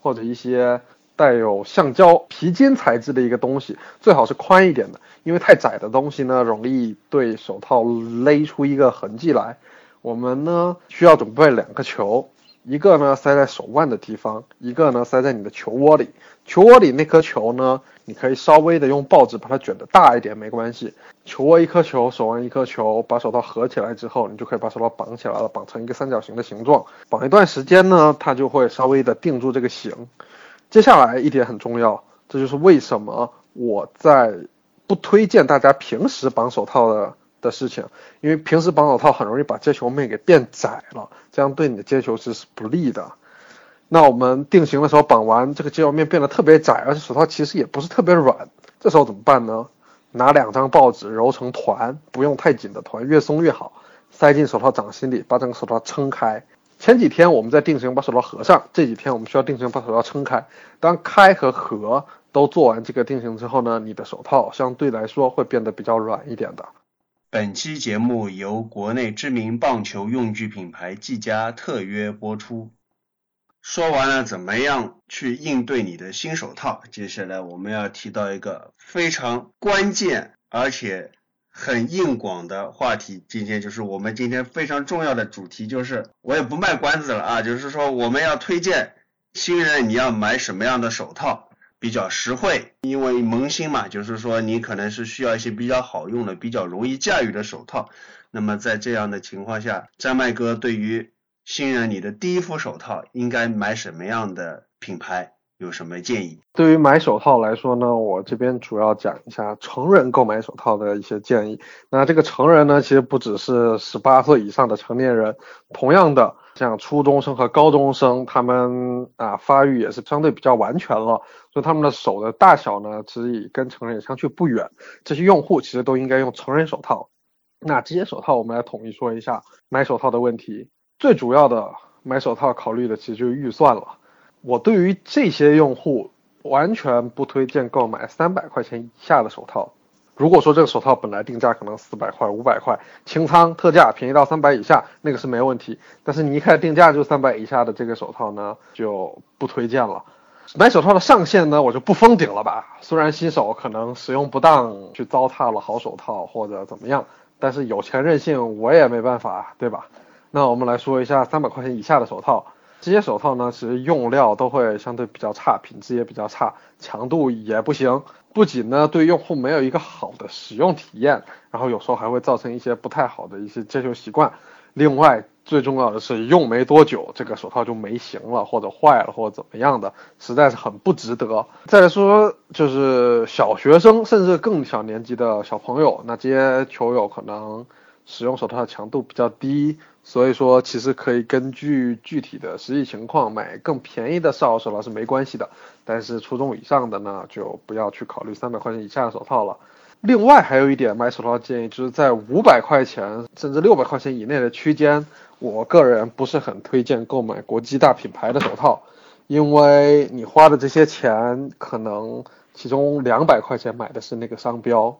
或者一些带有橡胶皮筋材质的一个东西，最好是宽一点的，因为太窄的东西呢，容易对手套勒出一个痕迹来。我们呢需要准备两个球。一个呢塞在手腕的地方，一个呢塞在你的球窝里。球窝里那颗球呢，你可以稍微的用报纸把它卷得大一点，没关系。球窝一颗球，手腕一颗球，把手套合起来之后，你就可以把手套绑起来了，绑成一个三角形的形状。绑一段时间呢，它就会稍微的定住这个形。接下来一点很重要，这就是为什么我在不推荐大家平时绑手套的的事情，因为平时绑手套很容易把接球面给变窄了，这样对你的接球是是不利的。那我们定型的时候绑完，这个接球面变得特别窄，而且手套其实也不是特别软，这时候怎么办呢？拿两张报纸揉成团，不用太紧的团，越松越好，塞进手套掌心里，把整个手套撑开。前几天我们在定型把手套合上，这几天我们需要定型把手套撑开。当开和合都做完这个定型之后呢，你的手套相对来说会变得比较软一点的。本期节目由国内知名棒球用具品牌技嘉特约播出。说完了怎么样去应对你的新手套，接下来我们要提到一个非常关键而且很硬广的话题。今天就是我们今天非常重要的主题，就是我也不卖关子了啊，就是说我们要推荐新人你要买什么样的手套比较实惠，因为萌新嘛，就是说你可能是需要一些比较好用的、比较容易驾驭的手套。那么在这样的情况下，张麦哥对于新人，你的第一副手套应该买什么样的品牌？有什么建议？对于买手套来说呢，我这边主要讲一下成人购买手套的一些建议。那这个成人呢，其实不只是十八岁以上的成年人，同样的，像初中生和高中生，他们啊发育也是相对比较完全了，所以他们的手的大小呢，其实也跟成人也相去不远。这些用户其实都应该用成人手套。那这些手套，我们来统一说一下买手套的问题。最主要的买手套考虑的其实就是预算了。我对于这些用户完全不推荐购买三百块钱以下的手套。如果说这个手套本来定价可能四百块、五百块，清仓特价便宜到三百以下，那个是没问题。但是你一开始定价就三百以下的这个手套呢，就不推荐了。买手套的上限呢，我就不封顶了吧。虽然新手可能使用不当去糟蹋了好手套或者怎么样，但是有钱任性我也没办法，对吧？那我们来说一下三百块钱以下的手套，这些手套呢，其实用料都会相对比较差，品质也比较差，强度也不行。不仅呢对用户没有一个好的使用体验，然后有时候还会造成一些不太好的一些接球习惯。另外最重要的是用没多久，这个手套就没形了，或者坏了，或者怎么样的，实在是很不值得。再说就是小学生甚至更小年纪的小朋友，那这些球友可能使用手套的强度比较低。所以说，其实可以根据具体的实际情况买更便宜的少手套是没关系的，但是初中以上的呢，就不要去考虑三百块钱以下的手套了。另外还有一点买手套建议，就是在五百块钱甚至六百块钱以内的区间，我个人不是很推荐购买国际大品牌的手套，因为你花的这些钱，可能其中两百块钱买的是那个商标。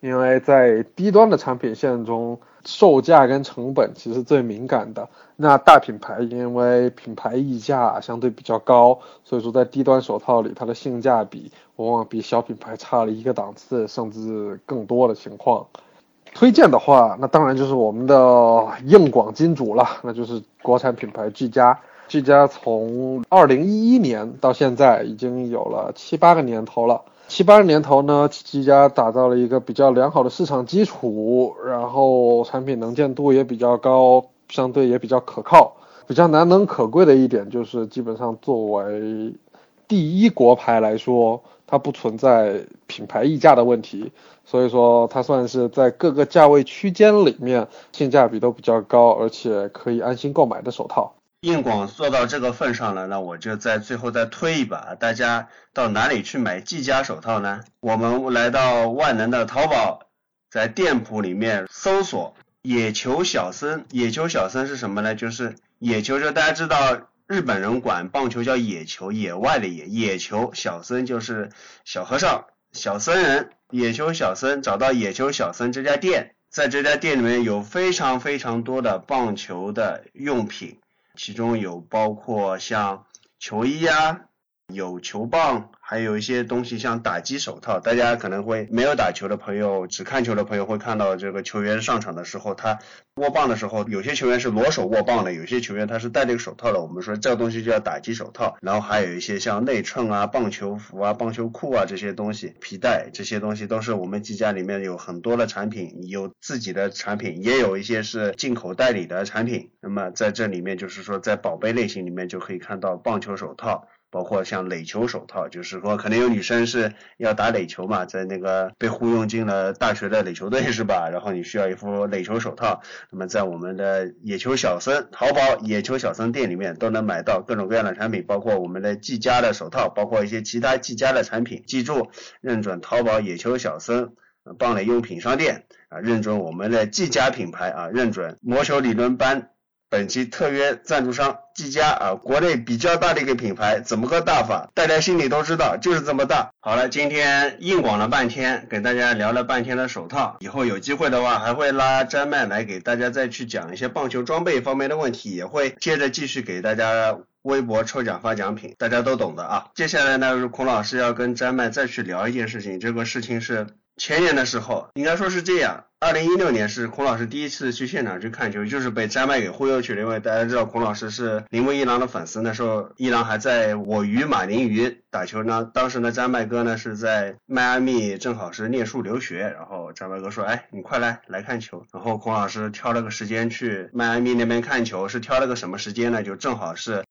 因为在低端的产品线中，售价跟成本其实最敏感的。那大品牌因为品牌溢价相对比较高，所以说在低端手套里，它的性价比往往比小品牌差了一个档次，甚至更多的情况。推荐的话，那当然就是我们的硬广金主了，那就是国产品牌技嘉。技嘉从二零一一年到现在已经有了七八个年头了。七八年头呢，吉家打造了一个比较良好的市场基础，然后产品能见度也比较高，相对也比较可靠。比较难能可贵的一点就是，基本上作为第一国牌来说，它不存在品牌溢价的问题，所以说它算是在各个价位区间里面性价比都比较高，而且可以安心购买的手套。硬广做到这个份上了，那我就在最后再推一把，大家到哪里去买技嘉手套呢？我们来到万能的淘宝，在店铺里面搜索野球小僧。野球小僧是什么呢？就是野球，就大家知道日本人管棒球叫野球，野外的野。野球小僧就是小和尚、小僧人。野球小僧找到野球小僧这家店，在这家店里面有非常非常多的棒球的用品。其中有包括像球衣呀、有球棒。还有一些东西像打击手套，大家可能会没有打球的朋友，只看球的朋友会看到这个球员上场的时候，他握棒的时候，有些球员是裸手握棒的，有些球员他是戴这个手套的。我们说这个东西叫打击手套。然后还有一些像内衬啊、棒球服啊、棒球裤啊这些东西，皮带这些东西都是我们技嘉里面有很多的产品，有自己的产品，也有一些是进口代理的产品。那么在这里面就是说，在宝贝类型里面就可以看到棒球手套。包括像垒球手套，就是说可能有女生是要打垒球嘛，在那个被雇佣进了大学的垒球队是吧？然后你需要一副垒球手套，那么在我们的野球小僧淘宝野球小僧店里面都能买到各种各样的产品，包括我们的技嘉的手套，包括一些其他技嘉的产品。记住，认准淘宝野球小僧棒垒用品商店啊，认准我们的技嘉品牌啊，认准魔球理论班。本期特约赞助商技嘉啊，国内比较大的一个品牌，怎么个大法？大家心里都知道，就是这么大。好了，今天硬广了半天，跟大家聊了半天的手套，以后有机会的话，还会拉詹麦来给大家再去讲一些棒球装备方面的问题，也会接着继续给大家微博抽奖发奖品，大家都懂的啊。接下来呢，是孔老师要跟詹麦再去聊一件事情，这个事情是。前年的时候，应该说是这样。二零一六年是孔老师第一次去现场去看球，就是被詹麦给忽悠去了。因为大家知道孔老师是铃木一郎的粉丝，那时候一郎还在我鱼马林鱼打球呢。当时呢，詹麦哥呢是在迈阿密，正好是念书留学。然后詹麦哥说：“哎，你快来来看球。”然后孔老师挑了个时间去迈阿密那边看球，是挑了个什么时间呢？就正好是。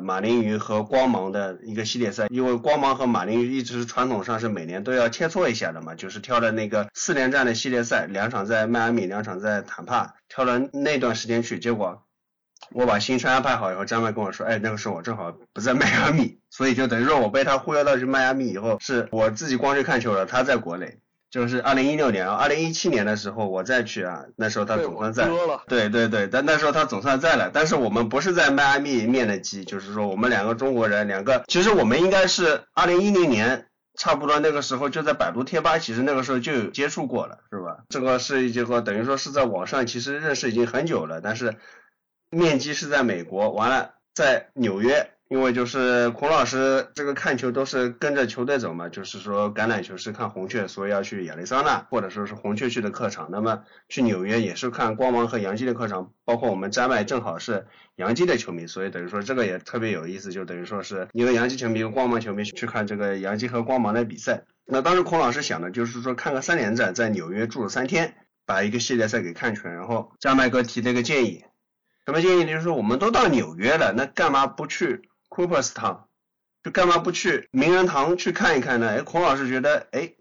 马林鱼和光芒的一个系列赛，因为光芒和马林鱼一直是传统上是每年都要切磋一下的嘛，就是挑的那个四连战的系列赛，两场在迈阿密，两场在坦帕，挑了那段时间去，结果我把行程安排好以后，张麦跟我说，哎，那个时候我正好不在迈阿密，所以就等于说我被他忽悠到去迈阿密以后，是我自己光去看球了，他在国内。就是二零一六年啊，二零一七年的时候我再去啊，那时候他总算在，对对对，但那时候他总算在了。但是我们不是在迈阿密面的基，就是说我们两个中国人，两个其实我们应该是二零一零年差不多那个时候就在百度贴吧，其实那个时候就有接触过了，是吧？这个是结果等于说是在网上其实认识已经很久了，但是面基是在美国，完了在纽约。因为就是孔老师这个看球都是跟着球队走嘛，就是说橄榄球是看红雀，所以要去亚利桑那，或者说是红雀去的客场。那么去纽约也是看光芒和洋基的客场，包括我们詹麦正好是洋基的球迷，所以等于说这个也特别有意思，就等于说是一个洋基球迷、一个光芒球迷去看这个洋基和光芒的比赛。那当时孔老师想的就是说看个三连战，在纽约住了三天，把一个系列赛给看全。然后詹麦哥提了一个建议，什么建议呢？就是说我们都到纽约了，那干嘛不去？Cooperstown，就干嘛不去名人堂去看一看呢？哎，孔老师觉得，哎，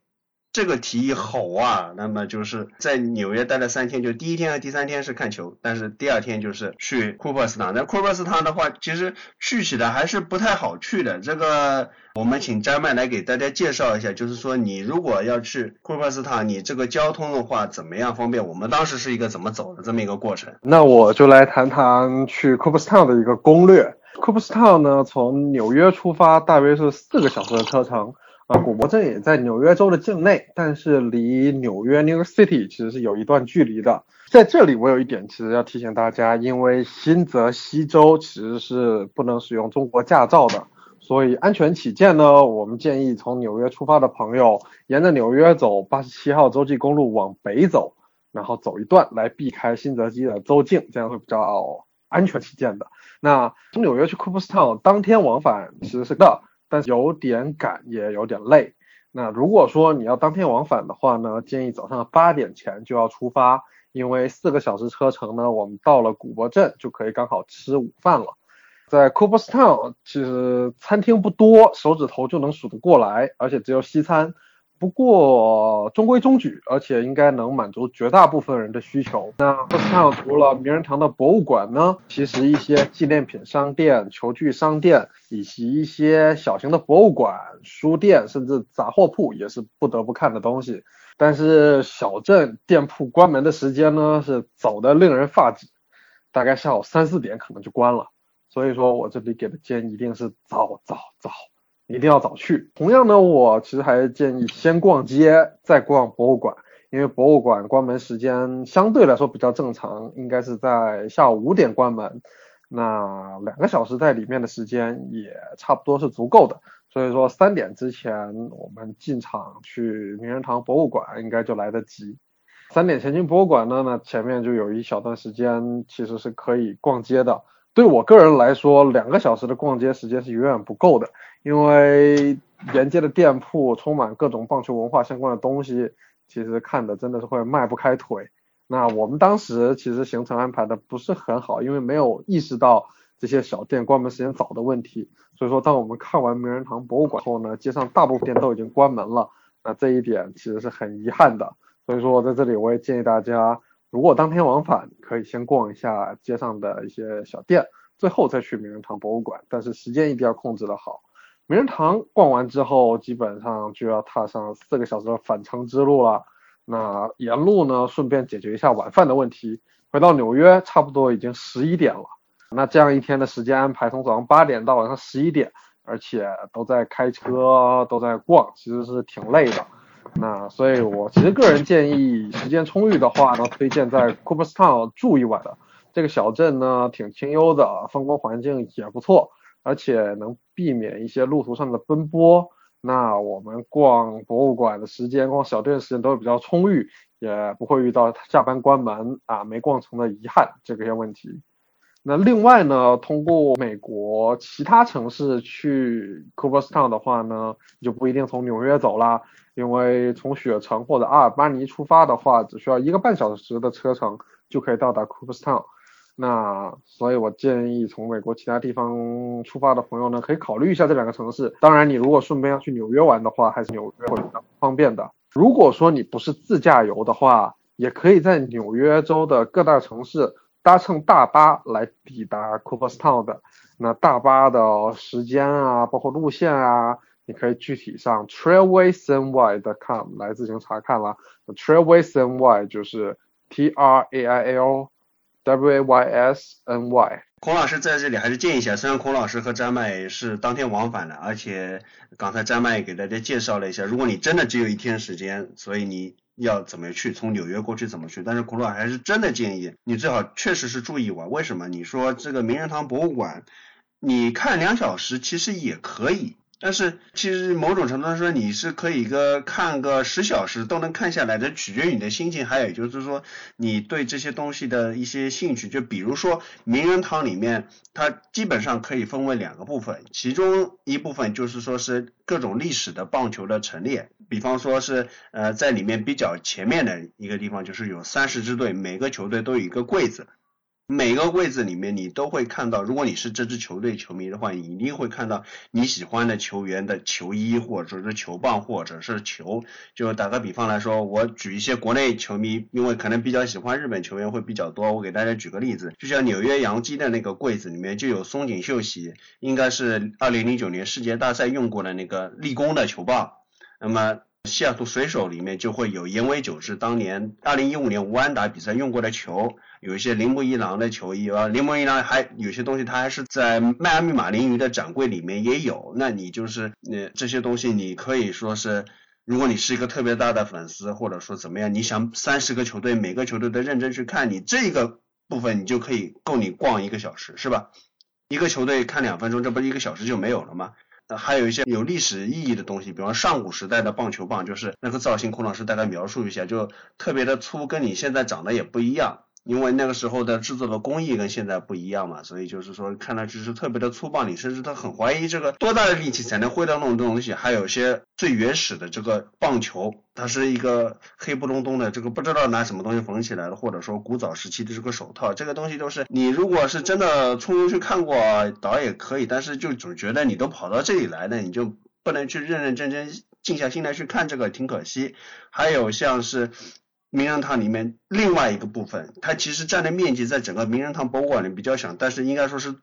这个提议好啊。那么就是在纽约待了三天，就第一天和第三天是看球，但是第二天就是去 Cooperstown。那 Cooperstown 的话，其实去起来还是不太好去的。这个我们请詹麦来给大家介绍一下，就是说你如果要去 Cooperstown，你这个交通的话怎么样方便？我们当时是一个怎么走的这么一个过程？那我就来谈谈去 Cooperstown 的一个攻略。Cooperstown 呢，从纽约出发大约是四个小时的车程，啊，古柏镇也在纽约州的境内，但是离纽约 New York City 其实是有一段距离的。在这里，我有一点其实要提醒大家，因为新泽西州其实是不能使用中国驾照的，所以安全起见呢，我们建议从纽约出发的朋友，沿着纽约走八十七号洲际公路往北走，然后走一段来避开新泽西的州境，这样会比较安全起见的。那从纽约去 Cooperstown 当天往返其实是的，但是有点赶也有点累。那如果说你要当天往返的话呢，建议早上八点前就要出发，因为四个小时车程呢，我们到了古柏镇就可以刚好吃午饭了。在 Cooperstown 其实餐厅不多，手指头就能数得过来，而且只有西餐。不过中规中矩，而且应该能满足绝大部分人的需求。那 b o s t o 除了名人堂的博物馆呢，其实一些纪念品商店、球具商店以及一些小型的博物馆、书店，甚至杂货铺也是不得不看的东西。但是小镇店铺关门的时间呢，是早的令人发指，大概下午三四点可能就关了。所以说我这里给的建议一定是早早早。一定要早去。同样呢，我其实还是建议先逛街，再逛博物馆，因为博物馆关门时间相对来说比较正常，应该是在下午五点关门。那两个小时在里面的时间也差不多是足够的。所以说三点之前我们进场去名人堂博物馆应该就来得及。三点前进博物馆呢，那前面就有一小段时间其实是可以逛街的。对我个人来说，两个小时的逛街时间是远远不够的，因为沿街的店铺充满各种棒球文化相关的东西，其实看的真的是会迈不开腿。那我们当时其实行程安排的不是很好，因为没有意识到这些小店关门时间早的问题。所以说，当我们看完名人堂博物馆后呢，街上大部分店都已经关门了。那这一点其实是很遗憾的。所以说，在这里我也建议大家，如果当天往返，可以先逛一下街上的一些小店，最后再去名人堂博物馆。但是时间一定要控制的好。名人堂逛完之后，基本上就要踏上四个小时的返程之路了。那沿路呢，顺便解决一下晚饭的问题。回到纽约，差不多已经十一点了。那这样一天的时间安排，从早上八点到晚上十一点，而且都在开车，都在逛，其实是挺累的。那所以，我其实个人建议，时间充裕的话呢，推荐在 Cooperstown 住一晚的。这个小镇呢，挺清幽的，风光环境也不错，而且能避免一些路途上的奔波。那我们逛博物馆的时间，逛小店的时间都会比较充裕，也不会遇到下班关门啊没逛成的遗憾这些问题。那另外呢，通过美国其他城市去 Cooperstown 的话呢，就不一定从纽约走啦，因为从雪城或者阿尔巴尼出发的话，只需要一个半小时的车程就可以到达 Cooperstown。那所以我建议从美国其他地方出发的朋友呢，可以考虑一下这两个城市。当然，你如果顺便要去纽约玩的话，还是纽约会比较方便的。如果说你不是自驾游的话，也可以在纽约州的各大城市。搭乘大巴来抵达 Cooperstown 的，那大巴的时间啊，包括路线啊，你可以具体上 trailwaysny.com 来自行查看了。trailwaysny 就是 T R A I L W A Y S N Y。孔老师在这里还是建议一下，虽然孔老师和张麦是当天往返的，而且刚才张麦也给大家介绍了一下，如果你真的只有一天时间，所以你。要怎么去从纽约过去怎么去？但是孔老师还是真的建议你最好确实是住一晚。为什么？你说这个名人堂博物馆，你看两小时其实也可以。但是其实某种程度上说，你是可以个看个十小时都能看下来的，取决于你的心情，还有就是说你对这些东西的一些兴趣。就比如说名人堂里面，它基本上可以分为两个部分，其中一部分就是说是各种历史的棒球的陈列，比方说是呃在里面比较前面的一个地方，就是有三十支队，每个球队都有一个柜子。每个柜子里面你都会看到，如果你是这支球队球迷的话，你一定会看到你喜欢的球员的球衣，或者是球棒，或者是球。就打个比方来说，我举一些国内球迷，因为可能比较喜欢日本球员会比较多，我给大家举个例子，就像纽约洋基的那个柜子里面就有松井秀喜，应该是二零零九年世界大赛用过的那个立功的球棒。那么西雅图水手里面就会有岩尾久志当年二零一五年无安打比赛用过的球。有一些铃木一郎的球衣啊，铃木一郎还有些东西，他还是在迈阿密马林鱼的展柜里面也有。那你就是呃这些东西，你可以说是，如果你是一个特别大的粉丝，或者说怎么样，你想三十个球队每个球队都认真去看，你这个部分你就可以够你逛一个小时，是吧？一个球队看两分钟，这不是一个小时就没有了吗？还有一些有历史意义的东西，比方上古时代的棒球棒，就是那个造型，孔老师大概描述一下，就特别的粗，跟你现在长得也不一样。因为那个时候的制作的工艺跟现在不一样嘛，所以就是说看上去是特别的粗暴，你甚至他很怀疑这个多大的力气才能挥到那种东西。还有些最原始的这个棒球，它是一个黑不隆咚的，这个不知道拿什么东西缝起来的，或者说古早时期的这个手套，这个东西都是你如果是真的匆匆去看过，倒也可以，但是就总觉得你都跑到这里来了，你就不能去认认真真静下心来去看这个，挺可惜。还有像是。名人堂里面另外一个部分，它其实占的面积在整个名人堂博物馆里比较小，但是应该说是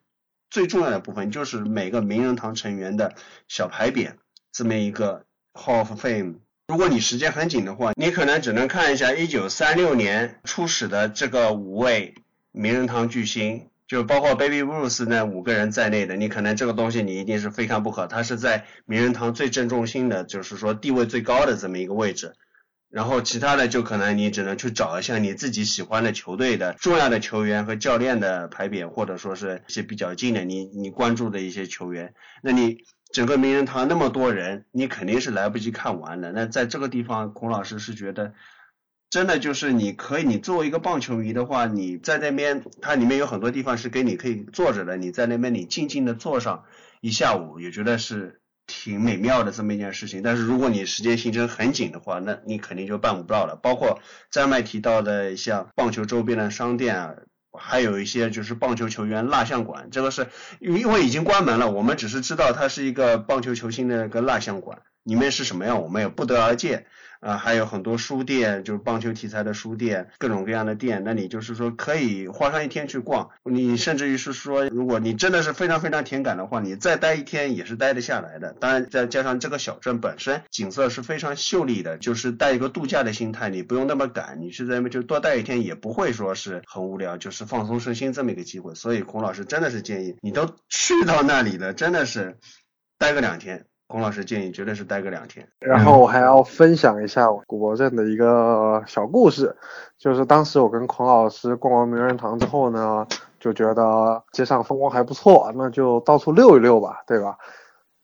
最重要的部分，就是每个名人堂成员的小牌匾这么一个 Hall of Fame。如果你时间很紧的话，你可能只能看一下一九三六年初始的这个五位名人堂巨星，就包括 Baby Ruth 那五个人在内的，你可能这个东西你一定是非看不可。它是在名人堂最正中心的，就是说地位最高的这么一个位置。然后其他的就可能你只能去找一下你自己喜欢的球队的重要的球员和教练的牌匾，或者说是一些比较近的你你关注的一些球员。那你整个名人堂那么多人，你肯定是来不及看完的。那在这个地方，孔老师是觉得，真的就是你可以，你作为一个棒球迷的话，你在那边，它里面有很多地方是给你可以坐着的，你在那边你静静的坐上一下午，也觉得是。挺美妙的这么一件事情，但是如果你时间行程很紧的话，那你肯定就办不到了。包括张麦提到的像棒球周边的商店啊，还有一些就是棒球球员蜡像馆，这个是因为已经关门了，我们只是知道它是一个棒球球星的一个蜡像馆，里面是什么样我们也不得而见。啊，还有很多书店，就是棒球题材的书店，各种各样的店。那你就是说可以花上一天去逛，你甚至于是说，如果你真的是非常非常甜感的话，你再待一天也是待得下来的。当然，再加上这个小镇本身景色是非常秀丽的，就是带一个度假的心态，你不用那么赶，你去在那边就多待一天也不会说是很无聊，就是放松身心这么一个机会。所以孔老师真的是建议你都去到那里了，真的是待个两天。孔老师建议绝对是待个两天，然后我还要分享一下古博镇的一个小故事，就是当时我跟孔老师逛完名人堂之后呢，就觉得街上风光还不错，那就到处溜一溜吧，对吧？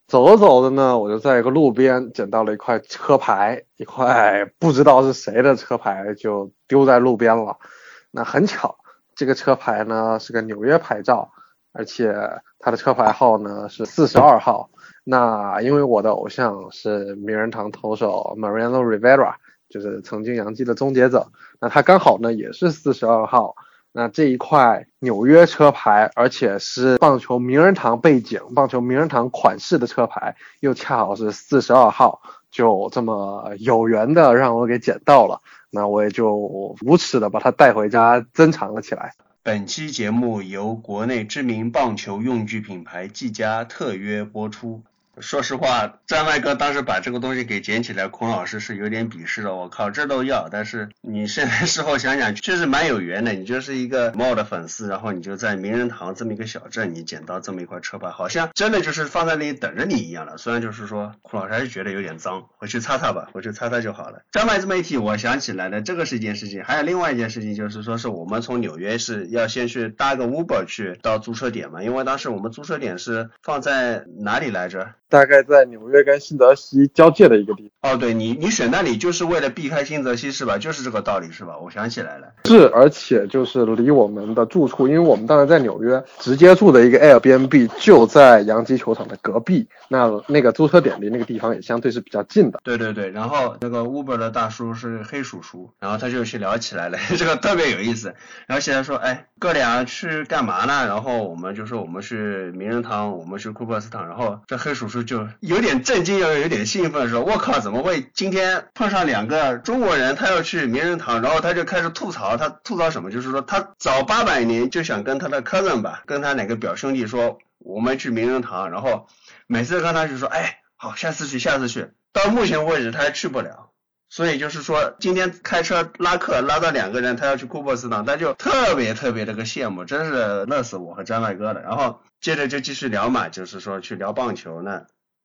走着走着呢，我就在一个路边捡到了一块车牌，一块不知道是谁的车牌，就丢在路边了。那很巧，这个车牌呢是个纽约牌照，而且它的车牌号呢是四十二号。那因为我的偶像是名人堂投手 Mariano Rivera，就是曾经洋基的终结者。那他刚好呢也是四十二号。那这一块纽约车牌，而且是棒球名人堂背景、棒球名人堂款式的车牌，又恰好是四十二号，就这么有缘的让我给捡到了。那我也就无耻的把它带回家珍藏了起来。本期节目由国内知名棒球用具品牌技嘉特约播出。说实话，张麦哥当时把这个东西给捡起来，孔老师是有点鄙视的。我靠，这都要！但是你现在 (laughs) 事后想想，确实蛮有缘的。你就是一个猫的粉丝，然后你就在名人堂这么一个小镇，你捡到这么一块车牌，好像真的就是放在那里等着你一样了。虽然就是说，孔老师还是觉得有点脏，回去擦擦吧，回去擦擦就好了。张麦这么一提，我想起来了，这个是一件事情。还有另外一件事情，就是说是我们从纽约是要先去搭个 Uber 去到租车点嘛，因为当时我们租车点是放在哪里来着？大概在纽约跟新泽西交界的一个地方。哦，对你，你选那里就是为了避开新泽西是吧？就是这个道理是吧？我想起来了，是，而且就是离我们的住处，因为我们当时在纽约直接住的一个 Airbnb 就在洋基球场的隔壁，那那个租车点离那个地方也相对是比较近的。对对对，然后那个 Uber 的大叔是黑叔叔，然后他就去聊起来了，(laughs) 这个特别有意思。然后现在说，哎，哥俩去干嘛呢？然后我们就说我们去名人堂，我们去库珀斯坦，然后这黑叔叔。就有点震惊，又有点兴奋，说：“我靠，怎么会今天碰上两个中国人？他要去名人堂，然后他就开始吐槽，他吐槽什么？就是说他早八百年就想跟他的 cousin 吧，跟他哪个表兄弟说，我们去名人堂，然后每次跟他就说，哎，好，下次去，下次去。到目前为止他还去不了，所以就是说今天开车拉客拉到两个人，他要去库珀斯堂，他就特别特别的个羡慕，真是乐死我和张大哥了。然后。接着就继续聊嘛，就是说去聊棒球呢。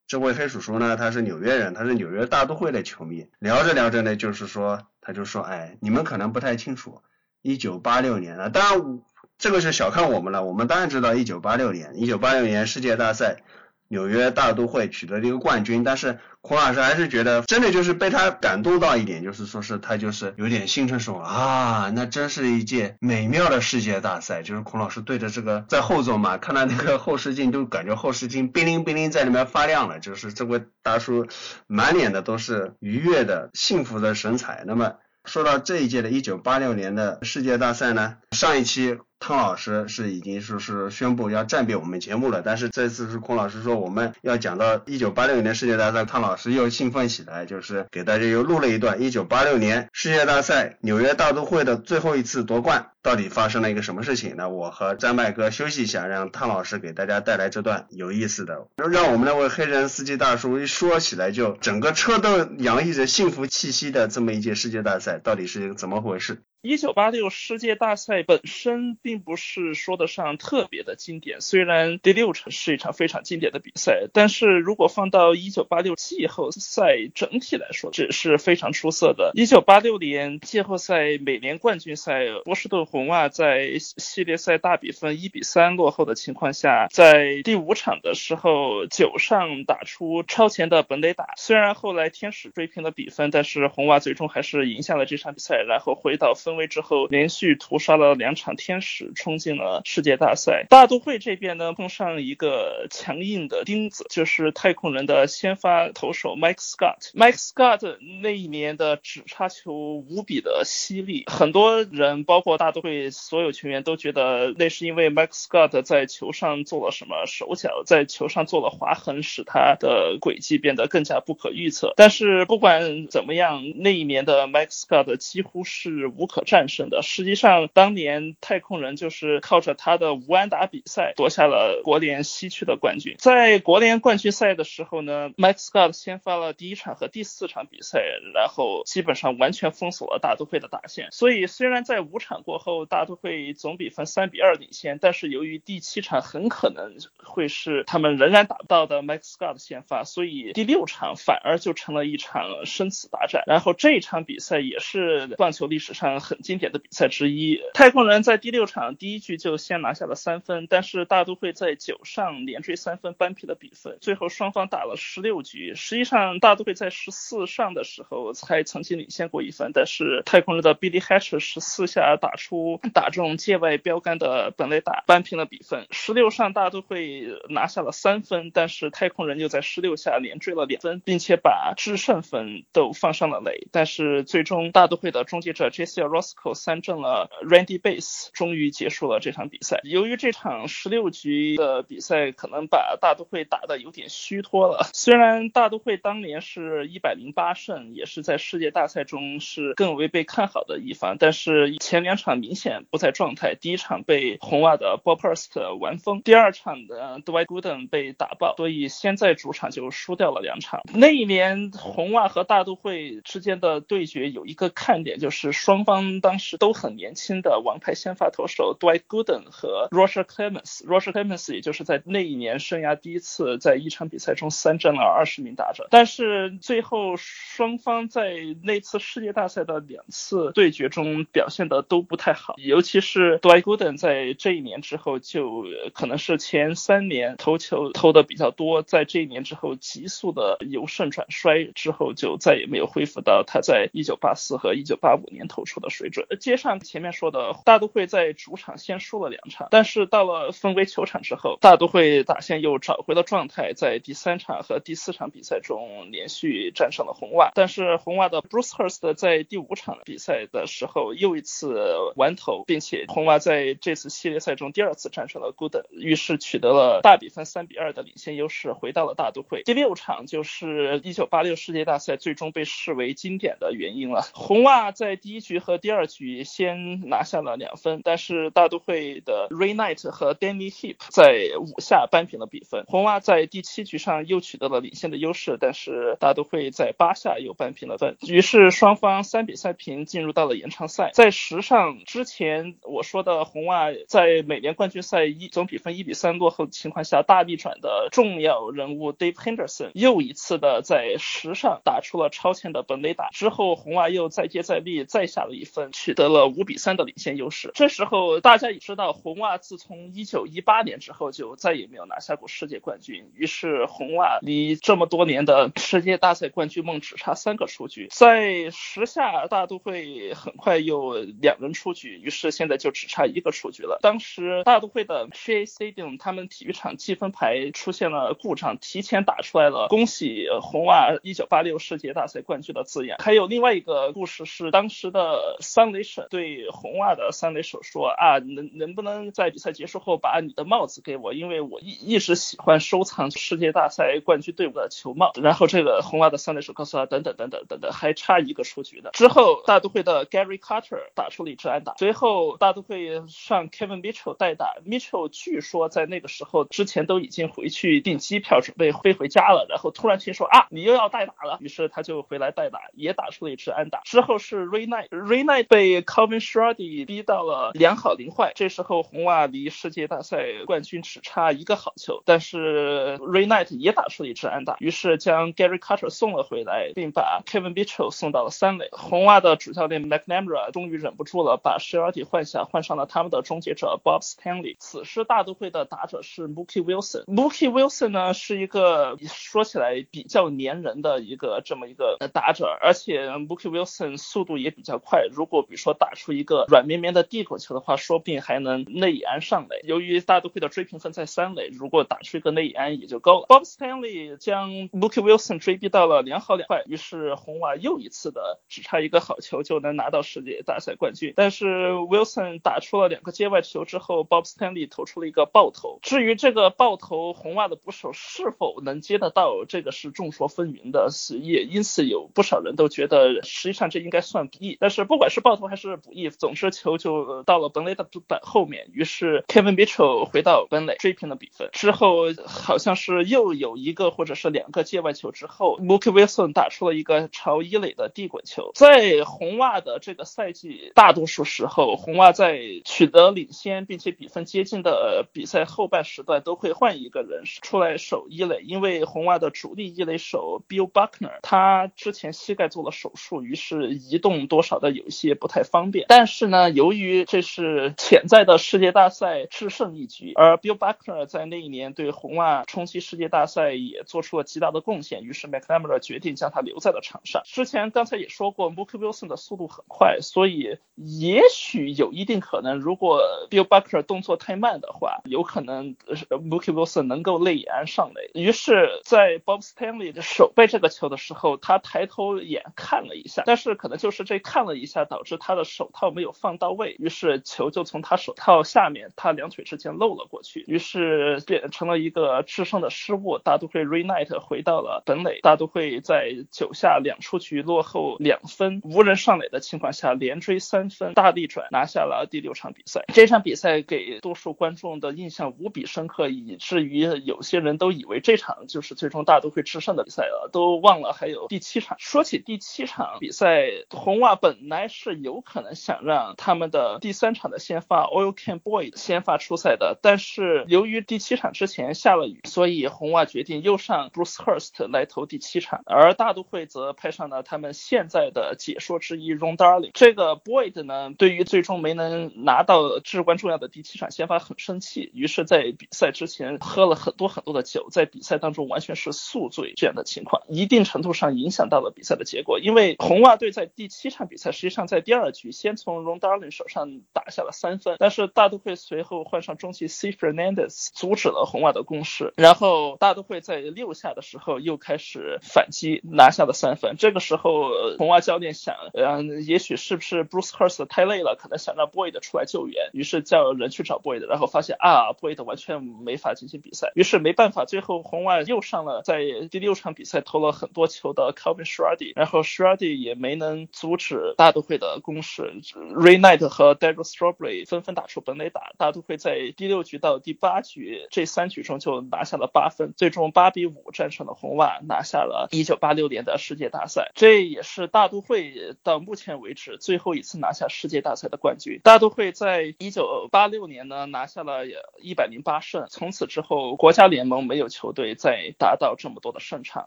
这位黑叔叔呢，他是纽约人，他是纽约大都会的球迷。聊着聊着呢，就是说，他就说，哎，你们可能不太清楚，一九八六年啊，当然这个是小看我们了，我们当然知道一九八六年，一九八六年世界大赛。纽约大都会取得了一个冠军，但是孔老师还是觉得真的就是被他感动到一点，就是说是他就是有点心疼说啊，那真是一届美妙的世界大赛。就是孔老师对着这个在后座嘛，看到那个后视镜，都感觉后视镜冰灵冰灵在里面发亮了。就是这位大叔满脸的都是愉悦的、幸福的神采。那么说到这一届的1986年的世界大赛呢，上一期。汤老师是已经说是宣布要暂别我们节目了，但是这次是孔老师说我们要讲到一九八六年世界大赛，汤老师又兴奋起来，就是给大家又录了一段一九八六年世界大赛纽约大都会的最后一次夺冠到底发生了一个什么事情？那我和张麦哥休息一下，让汤老师给大家带来这段有意思的，让我们那位黑人司机大叔一说起来就整个车都洋溢着幸福气息的这么一届世界大赛到底是怎么回事？一九八六世界大赛本身并不是说得上特别的经典，虽然第六场是一场非常经典的比赛，但是如果放到一九八六季后赛整体来说，只是非常出色的。一九八六年季后赛美联冠军赛，波士顿红袜在系列赛大比分一比三落后的情况下，在第五场的时候九上打出超前的本垒打，虽然后来天使追平了比分，但是红袜最终还是赢下了这场比赛，然后回到分位之后，连续屠杀了两场天使，冲进了世界大赛。大都会这边呢，碰上一个强硬的钉子，就是太空人的先发投手 Mike Scott。Mike Scott 那一年的指叉球无比的犀利，很多人包括大都会所有球员都觉得那是因为 Mike Scott 在球上做了什么手脚，在球上做了划痕，使他的轨迹变得更加不可预测。但是不管怎么样，那一年的 Mike Scott 几乎是无可可战胜的。实际上，当年太空人就是靠着他的无安打比赛夺下了国联西区的冠军。在国联冠军赛的时候呢，Mike Scott 先发了第一场和第四场比赛，然后基本上完全封锁了大都会的打线。所以虽然在五场过后大都会总比分三比二领先，但是由于第七场很可能会是他们仍然打不到的 Mike Scott 先发，所以第六场反而就成了一场生死大战。然后这一场比赛也是棒球历史上很经典的比赛之一。太空人在第六场第一局就先拿下了三分，但是大都会在九上连追三分扳平了比分。最后双方打了十六局，实际上大都会在十四上的时候才曾经领先过一分，但是太空人的 Billy Hatcher 十四下打出打中界外标杆的本垒打扳平了比分。十六上大都会拿下了三分，但是太空人又在十六下连追了两分，并且把制胜分都放上了垒。但是最终大都会的终结者 J.C. Roscoe 三振了 Randy Base，终于结束了这场比赛。由于这场十六局的比赛可能把大都会打得有点虚脱了。虽然大都会当年是一百零八胜，也是在世界大赛中是更为被看好的一方，但是前两场明显不在状态。第一场被红袜的 Bob Hurst 完封，第二场的 Dwight Gooden 被打爆，所以先在主场就输掉了两场。那一年红袜和大都会之间的对决有一个看点，就是双方当时都很年轻的王牌先发投手 Dwight Gooden 和 Roger Clemens。Roger Clemens 也就是在那一年生涯第一次在一场比赛中三振了二十名打者，但是最后双方在那次世界大赛的两次对决中表现的都不太好，尤其是 Dwight Gooden 在这一年之后就可能是前三年投球投的比较多，在这一年之后急速的由盛转衰，之后就再也没有恢复到他在一九八四和一九八五年投出的水准。接上前面说的，大都会在主场先输了两场，但是到了分威球场之后，大都会打线又找回了状态，在第三场和第四场比赛中连续战胜了红袜。但是红袜的 Bruce Hurst 在第五场比赛的时候又一次完投，并且红袜在这次系列赛中第二次战胜了 Gooden，于是取得了大比分三比二的领先优势，回到了大都会。第六场就是一九八六世界大赛最终被视为经典的原因了。红袜在第一局和第第二局先拿下了两分，但是大都会的 Ray Knight 和 Danny Heap 在五下扳平了比分。红袜在第七局上又取得了领先的优势，但是大都会在八下又扳平了分，于是双方三比三平，进入到了延长赛。在十上之前我说的红袜在美联冠军赛一总比分一比三落后的情况下大逆转的重要人物 Dave Henderson 又一次的在十上打出了超前的本垒打，之后红袜又再接再厉，再下了一分，取得了五比三的领先优势。这时候大家也知道，红袜自从一九一八年之后就再也没有拿下过世界冠军，于是红袜离这么多年的世界大赛冠军梦只差三个出局。在时下，大都会很快又两人出局，于是现在就只差一个出局了。当时大都会的 Shea Stadium 他们体育场积分牌出现了故障，提前打出来了“恭喜红袜一九八六世界大赛冠军”的字样。还有另外一个故事是，当时的三垒手对红袜的三垒手说：“啊，能能不能在比赛结束后把你的帽子给我？因为我一一直喜欢收藏世界大赛冠军队伍的球帽。”然后这个红袜的三垒手告诉他：“等等等等等等，还差一个出局呢。”之后大都会的 Gary Carter 打出了一支安打，随后大都会上 Kevin Mitchell 代打，Mitchell 据说在那个时候之前都已经回去订机票准备飞回家了，然后突然听说啊你又要代打了，于是他就回来代打，也打出了一支安打。之后是 Ray Knight，Ray 被 Calvin Shardy 逼到了两好零坏，这时候红袜离世界大赛冠军只差一个好球，但是 Ray Night 也打出了一支安打，于是将 Gary Carter 送了回来，并把 Kevin Mitchell 送到了三垒。红袜的主教练 McNamara 终于忍不住了，把 Shardy 换下，换上了他们的终结者 Bob Stanley。此时大都会的打者是 Mookie Wilson。Mookie Wilson 呢是一个说起来比较粘人的一个这么一个打者，而且 Mookie Wilson 速度也比较快。如果比如说打出一个软绵绵的地滚球的话，说不定还能内野安上垒。由于大都会的追平分在三垒，如果打出一个内野安也就够了。Bob Stanley 将 Lucy Wilson 追逼到了两好两坏，于是红袜又一次的只差一个好球就能拿到世界大赛冠军。但是 Wilson 打出了两个界外球之后，Bob Stanley 投出了一个爆头。至于这个爆头，红袜的捕手是否能接得到，这个是众说纷纭的，是也因此有不少人都觉得实际上这应该算不义。但是不管是爆头还是补益，总之球就到了本垒的板后面。于是 Kevin Mitchell 回到本垒追平了比分。之后好像是又有一个或者是两个界外球之后，Mookie Wilson 打出了一个朝一垒的地滚球。在红袜的这个赛季，大多数时候红袜在取得领先并且比分接近的比赛后半时段都会换一个人出来守一垒，因为红袜的主力一垒手 Bill Buckner 他之前膝盖做了手术，于是移动多少的有一些不太方便。但是呢，由于这是潜在的世界大赛制胜一局，而 Bill Buckner 在那一年对红袜冲击世界大赛也做出了极大的贡献，于是 McNamara 决定将他留在了场上。之前刚才也说过，Mookie Wilson 的速度很快，所以也许有一定可能，如果 Bill Buckner 动作太慢的话，有可能 Mookie Wilson 能够内野安上垒。于是，在 Bob Stanley 的守备这个球的时候，他抬头眼看了一下，但是可能就是这看了一下，导致他的手套没有放到位，于是球就从他手套下面，他两腿之间漏了过去，于是变成了一个制胜的失误。大都会 renight 回到了本垒，大都会在九下两出局落后两分，无人上垒的情况下连追三分，大逆转拿下了第六场比赛。这场比赛给多数观众的印象无比深刻，以至于有些人都以为这场就是最终大都会制胜的比赛了，都忘了还有第七场。说起第七场比赛，红袜本来是有可能想让他们的第三场的先发 Oil Can Boy 先发出赛的，但是由于第七场之前下了雨，所以红袜决定又上 Bruce Hurst 来投第七场，而大都会则派上了他们现在的解说之一 Ron Darling。这个 Boyd 呢，对于最终没能拿到至关重要的第七场先发很生气，于是，在比赛之前喝了很多很多的酒，在比赛当中完全是宿醉这样的情况，一定程度上影响到了比赛的结果。因为红袜队在第七场比赛实际上在第二局先从 Ron Darling 手上打下了三分，但是大都会随后换上中继 C Fernandez 阻止了红袜的攻势，然后大都会在六下的时候又开始反击，拿下了三分。这个时候红袜教练想，嗯，也许是不是 Bruce Hurst 太累了，可能想让 Boyd 出来救援，于是叫人去找 Boyd，然后发现啊，Boyd 完全没法进行比赛，于是没办法，最后红袜又上了在第六场比赛投了很多球的 Calvin s h r a d y 然后 s h r a d y 也没能阻止大都会的攻势，Ray Knight 和 Daryl Strawberry 纷纷打出本垒打，大都会在第六局到第八局这三局中就拿下了八分，最终八比五战胜了红袜，拿下了一九八六年的世界大赛，这也是大都会到目前为止最后一次拿下世界大赛的冠军。大都会在一九八六年呢拿下了一百零八胜，从此之后国家联盟没有球队再达到这么多的胜场，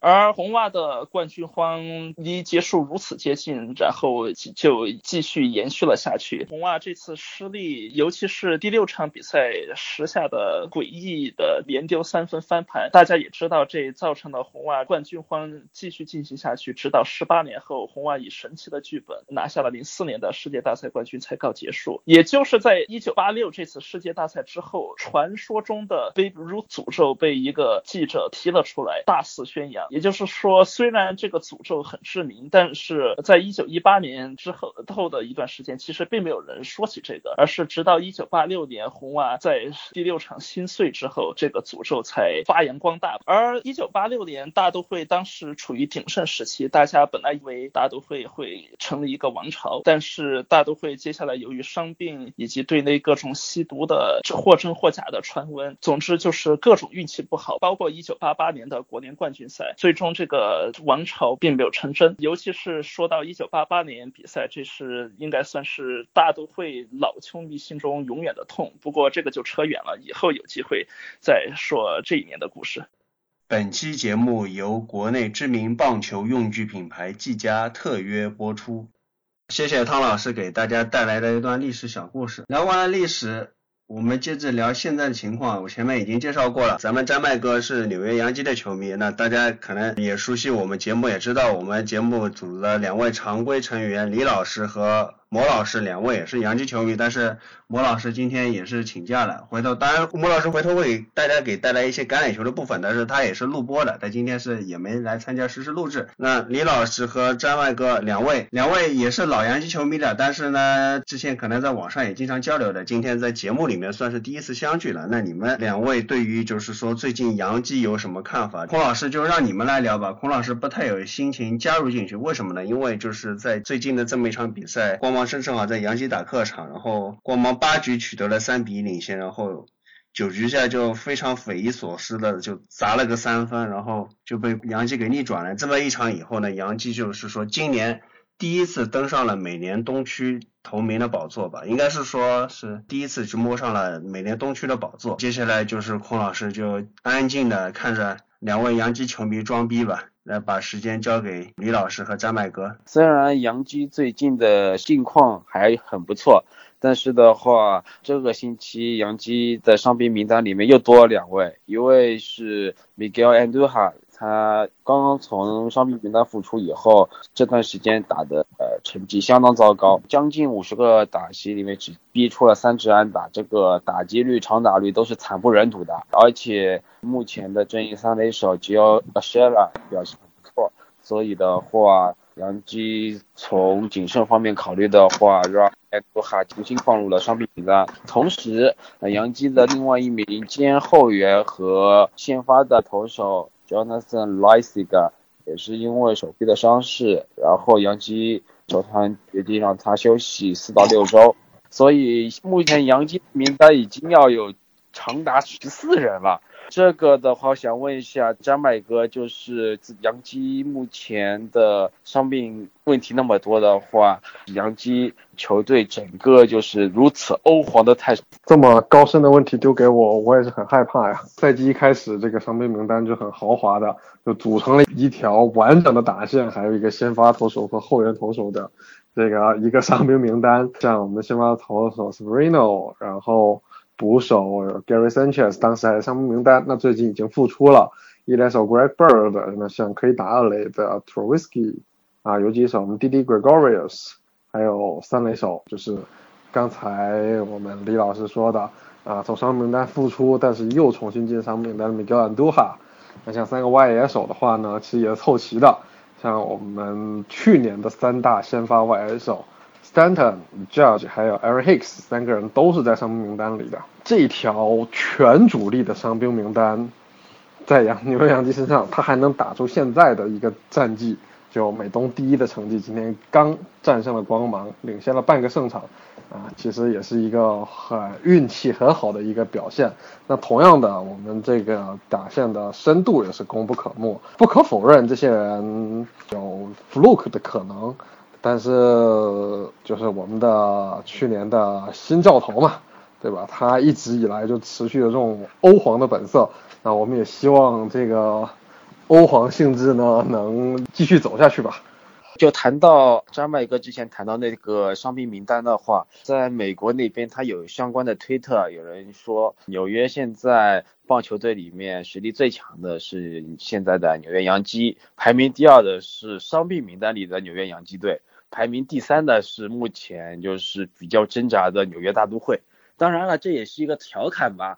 而红袜的冠军荒离结束如此接近，然后就继续延续了下去。红袜这次失利，尤其是第六场比赛时下的诡异的连丢三分翻盘，大家也知道这造成了红袜冠军荒继续进行下去，直到十八年后，红袜以神奇的剧本拿下了零四年的世界大赛冠军才告结束。也就是在一九八六这次世界大赛之后，传说中的 Babe Ruth 诅咒被一个记者提了出来，大肆宣扬。也就是说，虽然这个诅咒很致命，但是在一九一八年之后的一段时间，其实并没有人说起这个，而是直到一九八六年红袜在第六场心碎之后，这个诅咒才发扬光大。而一九八六年大都会当时处于鼎盛时期，大家本来以为大都会会成立一个王朝，但是大都会接下来由于伤病以及队内各种吸毒的或真或假的传闻，总之就是各种运气不好，包括一九八八年的国联冠军赛，最终这个王朝并没有成真。尤其是说到一九八八年比赛这是应该算是大都会老球迷心中永远的痛。不过这个就扯远了，以后有机会再说这一年的故事。本期节目由国内知名棒球用具品牌技嘉特约播出。谢谢汤老师给大家带来的一段历史小故事。聊完了历史。我们接着聊现在的情况，我前面已经介绍过了。咱们张麦哥是纽约洋基的球迷，那大家可能也熟悉我们节目，也知道我们节目组的两位常规成员李老师和。莫老师两位也是洋基球迷，但是莫老师今天也是请假了。回头当然莫老师回头会给大家给带来一些橄榄球的部分，但是他也是录播的，他今天是也没来参加实时录制。那李老师和张外哥两位，两位也是老洋基球迷的，但是呢之前可能在网上也经常交流的，今天在节目里面算是第一次相聚了。那你们两位对于就是说最近洋基有什么看法？孔老师就让你们来聊吧，孔老师不太有心情加入进去，为什么呢？因为就是在最近的这么一场比赛，光芒。当时正好在杨基打客场，然后光芒八局取得了三比一领先，然后九局下就非常匪夷所思的就砸了个三分，然后就被杨基给逆转了。这么一场以后呢，杨基就是说今年第一次登上了美联东区头名的宝座吧，应该是说是第一次去摸上了美联东区的宝座。接下来就是孔老师就安静的看着两位杨基球迷装逼吧。来把时间交给李老师和张麦哥。虽然杨基最近的近况还很不错，但是的话，这个星期杨基的伤病名单里面又多了两位，一位是 Miguel Andujar，他刚刚从伤病名单复出以后，这段时间打的呃成绩相当糟糕，将近五十个打席里面只逼出了三支安打，这个打击率、长打率都是惨不忍睹的。而且目前的正义三垒手只有 Ashela 表现不错，所以的话，杨基从谨慎方面考虑的话，让 Andujar 重新放入了伤病名单。同时，杨基的另外一名兼后援和先发的投手。Jonathan Lysiga 也是因为手臂的伤势，然后杨基球团决定让他休息四到六周，所以目前杨基名单已经要有长达十四人了。这个的话，想问一下张麦哥，就是杨基目前的伤病问题那么多的话，杨基球队整个就是如此欧皇的态势，这么高深的问题丢给我，我也是很害怕呀。赛季一开始，这个伤病名单就很豪华的，就组成了一条完整的打线，还有一个先发投手和后援投手的这个一个伤病名单，像我们的先发投手 s p r i n o 然后。捕手 Gary Sanchez 当时还在伤病名单，那最近已经复出了。一垒手 Greg Bird，那像可以打二垒的 Trovisky 啊，有几手我们 D.D. Gregorius，还有三垒手就是刚才我们李老师说的啊，从伤病名单复出，但是又重新进伤病名单的 Miguel Andujar。那像三个外野手的话呢，其实也是凑齐的，像我们去年的三大先发外野手。Stanton、Judge 还有 Eric Hicks 三个人都是在伤兵名单里的。这条全主力的伤兵名单，在杨纽约洋基身上，他还能打出现在的一个战绩，就美东第一的成绩。今天刚战胜了光芒，领先了半个胜场，啊，其实也是一个很运气很好的一个表现。那同样的，我们这个打线的深度也是功不可没。不可否认，这些人有 fluke 的可能。但是就是我们的去年的新教头嘛，对吧？他一直以来就持续的这种欧皇的本色，那我们也希望这个欧皇性质呢能继续走下去吧。就谈到张麦哥之前谈到那个伤病名单的话，在美国那边他有相关的推特，有人说纽约现在棒球队里面实力最强的是现在的纽约洋基，排名第二的是伤病名单里的纽约洋基队。排名第三的是目前就是比较挣扎的纽约大都会。当然了，这也是一个调侃吧。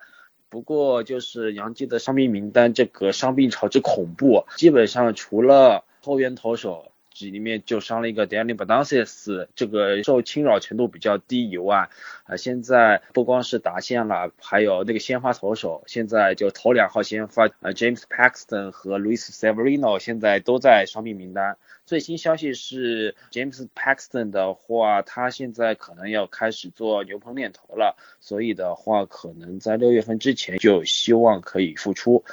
不过就是杨基的伤病名单，这个伤病潮之恐怖，基本上除了后援投手。里面就伤了一个 Danny b a d a n c i s 这个受侵扰程度比较低以外，啊，现在不光是达线了，还有那个先发投手，现在就头两号先发，呃，James Paxton 和 Luis Severino 现在都在伤病名单。最新消息是 James Paxton 的话，他现在可能要开始做牛棚练投了，所以的话，可能在六月份之前就希望可以复出。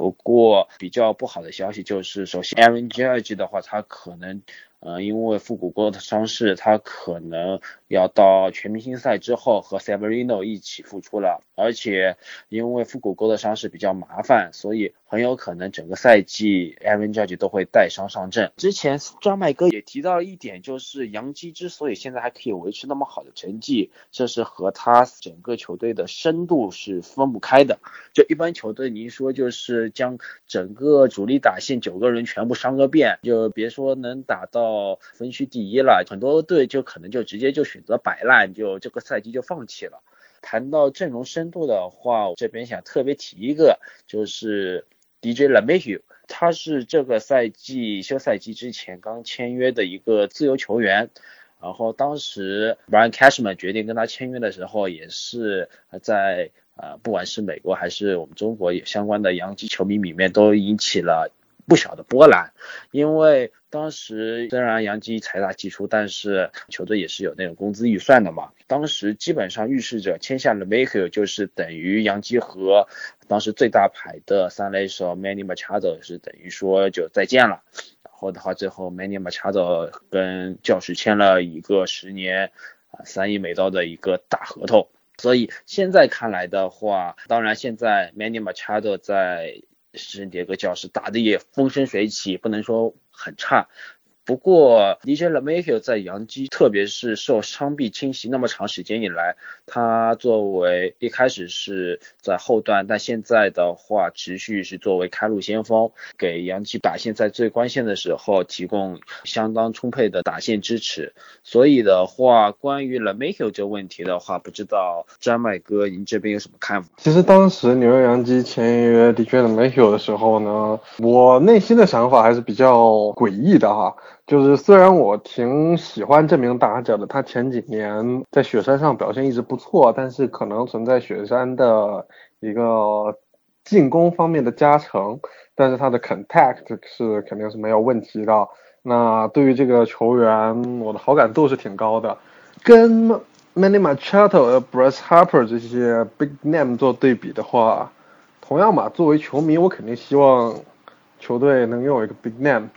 不过比较不好的消息就是，首先 Aaron Judge 的话，他可能呃，因为腹股沟的伤势，他可能要到全明星赛之后和 Severino 一起复出了，而且因为腹股沟的伤势比较麻烦，所以很有可能整个赛季 Aaron Judge 都会带伤上阵。之前专麦哥也提到了一点，就是杨基之所以现在还可以维持那么好的成绩，这是和他整个球队的深度是分不开的。就一般球队，您说就是将整个主力打线九个人全部伤个遍，就别说能打到。分区第一了，很多队就可能就直接就选择摆烂，就这个赛季就放弃了。谈到阵容深度的话，我这边想特别提一个，就是 DJ LeMahieu，他是这个赛季休赛季之前刚签约的一个自由球员。然后当时 Brian Cashman 决定跟他签约的时候，也是在呃不管是美国还是我们中国相关的洋基球迷里面都引起了不小的波澜，因为。当时虽然杨基财大气粗，但是球队也是有那种工资预算的嘛。当时基本上预示着签下了 m a k e 就是等于杨基和当时最大牌的三垒手 Manny Machado 是等于说就再见了。然后的话，最后 Manny Machado 跟教士签了一个十年啊三亿美刀的一个大合同。所以现在看来的话，当然现在 Manny Machado 在圣地亚哥教士打的也风生水起，不能说。很差。不过，DJ LeMahieu 在杨基，特别是受伤病侵袭那么长时间以来，他作为一开始是在后段，但现在的话持续是作为开路先锋，给杨基打线在最关键的时候提供相当充沛的打线支持。所以的话，关于 LeMahieu 这个问题的话，不知道詹麦哥您这边有什么看法？其实当时纽约杨基签约 DJ LeMahieu 的时候呢，我内心的想法还是比较诡异的哈。就是虽然我挺喜欢这名打者的，他前几年在雪山上表现一直不错，但是可能存在雪山的一个进攻方面的加成，但是他的 contact 是肯定是没有问题的。那对于这个球员，我的好感度是挺高的。跟 Manny Machado、Bryce Harper 这些 big name 做对比的话，同样嘛，作为球迷，我肯定希望球队能拥有一个 big name。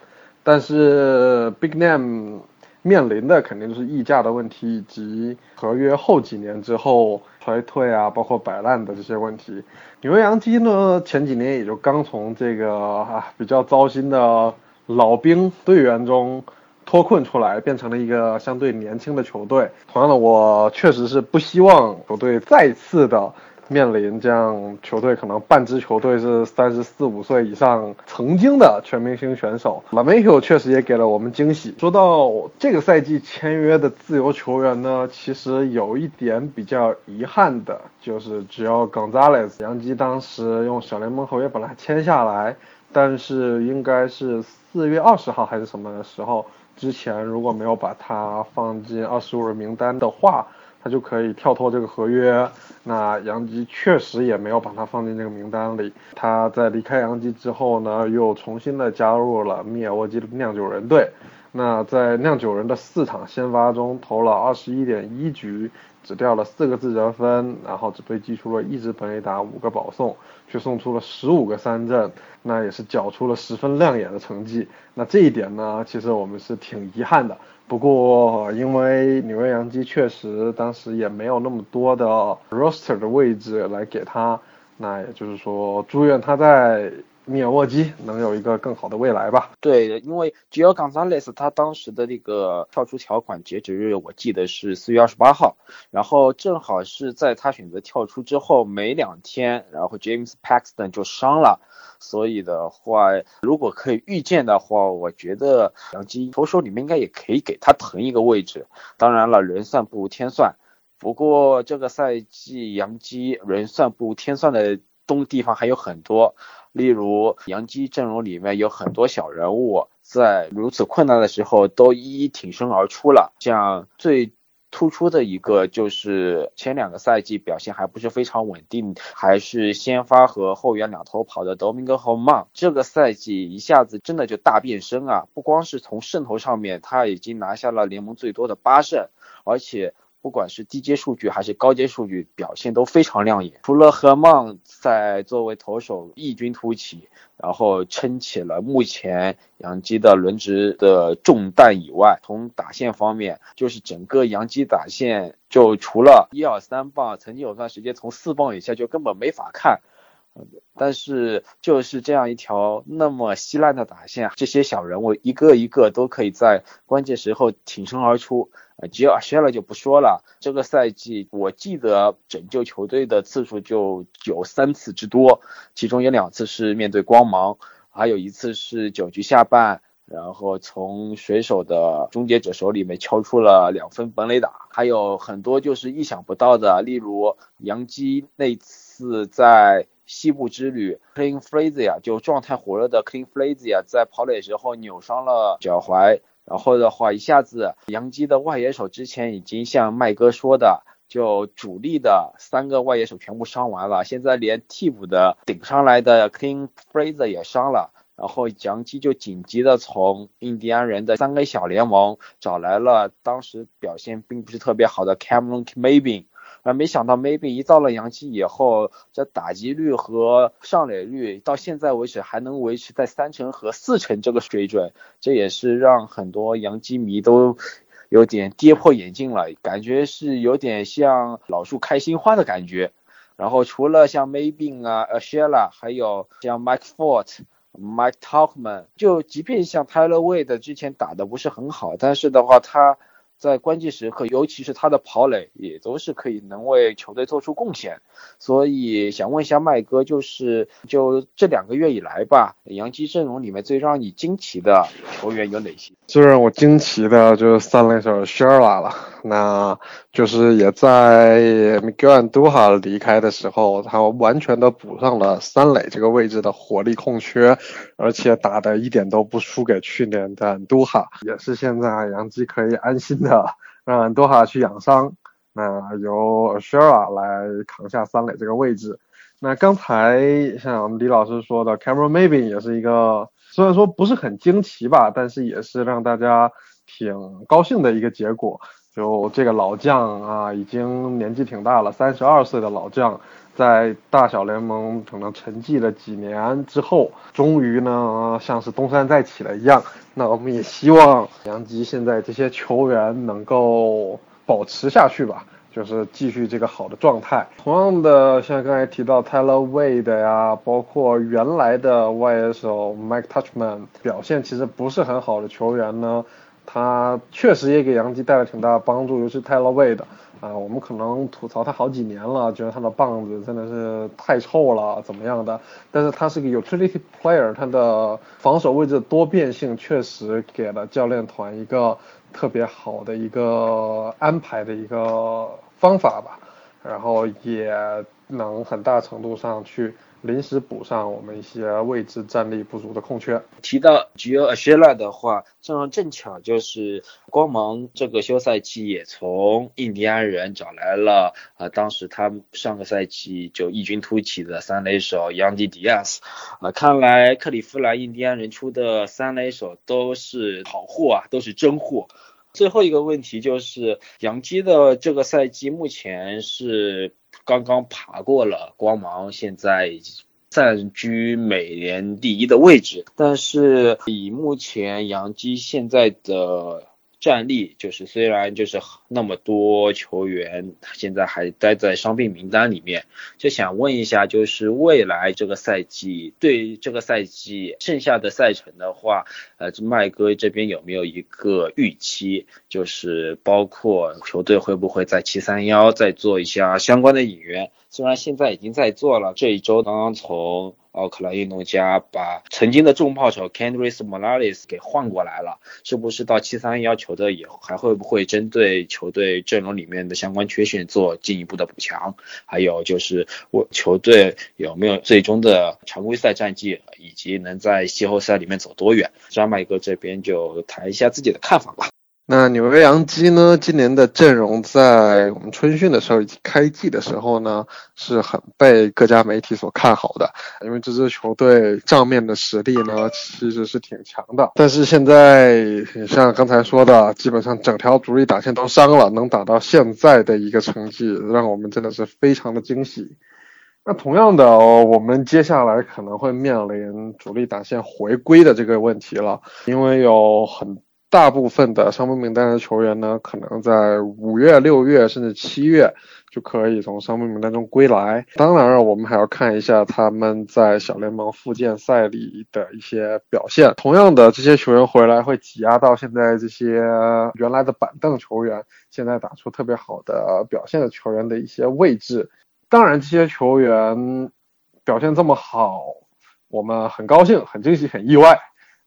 但是 Big Name 面临的肯定就是溢价的问题，以及合约后几年之后衰退啊，包括摆烂的这些问题。纽约洋基呢，前几年也就刚从这个啊比较糟心的老兵队员中脱困出来，变成了一个相对年轻的球队。同样的，我确实是不希望球队再次的。面临这样球队，可能半支球队是三十四五岁以上曾经的全明星选手。拉梅尤确实也给了我们惊喜。说到这个赛季签约的自由球员呢，其实有一点比较遗憾的，就是只要 Gonzalez，杨基当时用小联盟合约本来签下来，但是应该是四月二十号还是什么的时候之前，如果没有把他放进二十五人名单的话。他就可以跳脱这个合约，那杨基确实也没有把他放进这个名单里。他在离开杨基之后呢，又重新的加入了密尔沃基的酿酒人队。那在酿酒人的四场先发中，投了二十一点一局，只掉了四个自责分，然后只被击出了一支本垒打，五个保送，却送出了十五个三振，那也是缴出了十分亮眼的成绩。那这一点呢，其实我们是挺遗憾的。不过，因为纽约洋基确实当时也没有那么多的 roster 的位置来给他，那也就是说，祝愿他在米尔沃基能有一个更好的未来吧。对，因为 Gio Gonzalez 他当时的那个跳出条款截止日，我记得是四月二十八号，然后正好是在他选择跳出之后没两天，然后 James Paxton 就伤了。所以的话，如果可以预见的话，我觉得杨基投手里面应该也可以给他腾一个位置。当然了，人算不如天算。不过这个赛季杨基人算不如天算的东地方还有很多，例如杨基阵容里面有很多小人物，在如此困难的时候都一一挺身而出了，像最。突出的一个就是前两个赛季表现还不是非常稳定，还是先发和后援两头跑的 Domingo h o m a 这个赛季一下子真的就大变身啊！不光是从胜投上面，他已经拿下了联盟最多的八胜，而且不管是低阶数据还是高阶数据表现都非常亮眼。除了赫曼在作为投手异军突起，然后撑起了目前洋基的轮值的重担以外，从打线方面，就是整个洋基打线就除了一二三棒，曾经有段时间从四棒以下就根本没法看。但是就是这样一条那么稀烂的打线，这些小人物一个一个都可以在关键时候挺身而出。呃，吉尔歇了就不说了，这个赛季我记得拯救球队的次数就有三次之多，其中有两次是面对光芒，还有一次是九局下半，然后从水手的终结者手里面敲出了两分本垒打，还有很多就是意想不到的，例如杨基那次在。西部之旅，Clean Frazier 就状态火热的 Clean Frazier 在跑垒时候扭伤了脚踝，然后的话一下子，杨基的外野手之前已经像麦哥说的，就主力的三个外野手全部伤完了，现在连替补的顶上来的 Clean Frazier 也伤了，然后杨基就紧急的从印第安人的三个小联盟找来了当时表现并不是特别好的 Cameron Maybin。而没想到，maybe 一到了阳基以后，这打击率和上垒率到现在为止还能维持在三成和四成这个水准，这也是让很多阳基迷都有点跌破眼镜了，感觉是有点像老树开新花的感觉。然后除了像 maybe 啊、a shella 还有像 Mike Fort、Mike Talkman，就即便像 Tyler Wade 之前打的不是很好，但是的话他。在关键时刻，尤其是他的跑垒，也都是可以能为球队做出贡献。所以想问一下麦哥，就是就这两个月以来吧，杨基阵容里面最让你惊奇的球员有哪些？最让我惊奇的就是三垒手 Shara 了。那就是也在 Miguel Duha 离开的时候，他完全的补上了三垒这个位置的火力空缺，而且打的一点都不输给去年的 Andujar，也是现在杨基可以安心的让 Andujar 去养伤，那由 Shara 来扛下三垒这个位置。那刚才像李老师说的，Camero Maybe 也是一个虽然说不是很惊奇吧，但是也是让大家挺高兴的一个结果。就这个老将啊，已经年纪挺大了，三十二岁的老将，在大小联盟可能沉寂了几年之后，终于呢像是东山再起了一样。那我们也希望杨基现在这些球员能够保持下去吧，就是继续这个好的状态。同样的，像刚才提到 Tyler Wade 呀，包括原来的 YSO Mike Touchman 表现其实不是很好的球员呢。他确实也给杨基带来挺大的帮助，尤其泰勒韦的啊，我们可能吐槽他好几年了，觉得他的棒子真的是太臭了，怎么样的？但是他是个 utility player，他的防守位置多变性确实给了教练团一个特别好的一个安排的一个方法吧，然后也能很大程度上去。临时补上我们一些位置战力不足的空缺。提到 Gio a s h e l a 的话，正正巧就是光芒这个休赛期也从印第安人找来了啊，当时他们上个赛季就异军突起的三垒手 Yandy Diaz 啊，看来克利夫兰印第安人出的三垒手都是好货啊，都是真货。最后一个问题就是杨基的这个赛季目前是。刚刚爬过了光芒，现在暂居美联第一的位置。但是以目前杨基现在的战力，就是虽然就是那么多球员现在还待在伤病名单里面，就想问一下，就是未来这个赛季对这个赛季剩下的赛程的话，呃，这麦哥这边有没有一个预期？就是包括球队会不会在七三幺再做一下相关的引援？虽然现在已经在做了，这一周刚刚从奥克兰运动家把曾经的重炮手 Kendrys Morales 给换过来了，是不是到七三幺球队以后还会不会针对球队阵容里面的相关缺陷做进一步的补强？还有就是我球队有没有最终的常规赛战绩，以及能在季后赛里面走多远？张麦哥这边就谈一下自己的看法吧。那纽约洋基呢？今年的阵容在我们春训的时候以及开季的时候呢，是很被各家媒体所看好的，因为这支球队账面的实力呢其实是挺强的。但是现在，你像刚才说的，基本上整条主力打线都伤了，能打到现在的一个成绩，让我们真的是非常的惊喜。那同样的，我们接下来可能会面临主力打线回归的这个问题了，因为有很。大部分的伤病名单的球员呢，可能在五月、六月甚至七月就可以从伤病名单中归来。当然了，我们还要看一下他们在小联盟复健赛里的一些表现。同样的，这些球员回来会挤压到现在这些原来的板凳球员，现在打出特别好的表现的球员的一些位置。当然，这些球员表现这么好，我们很高兴、很惊喜、很意外。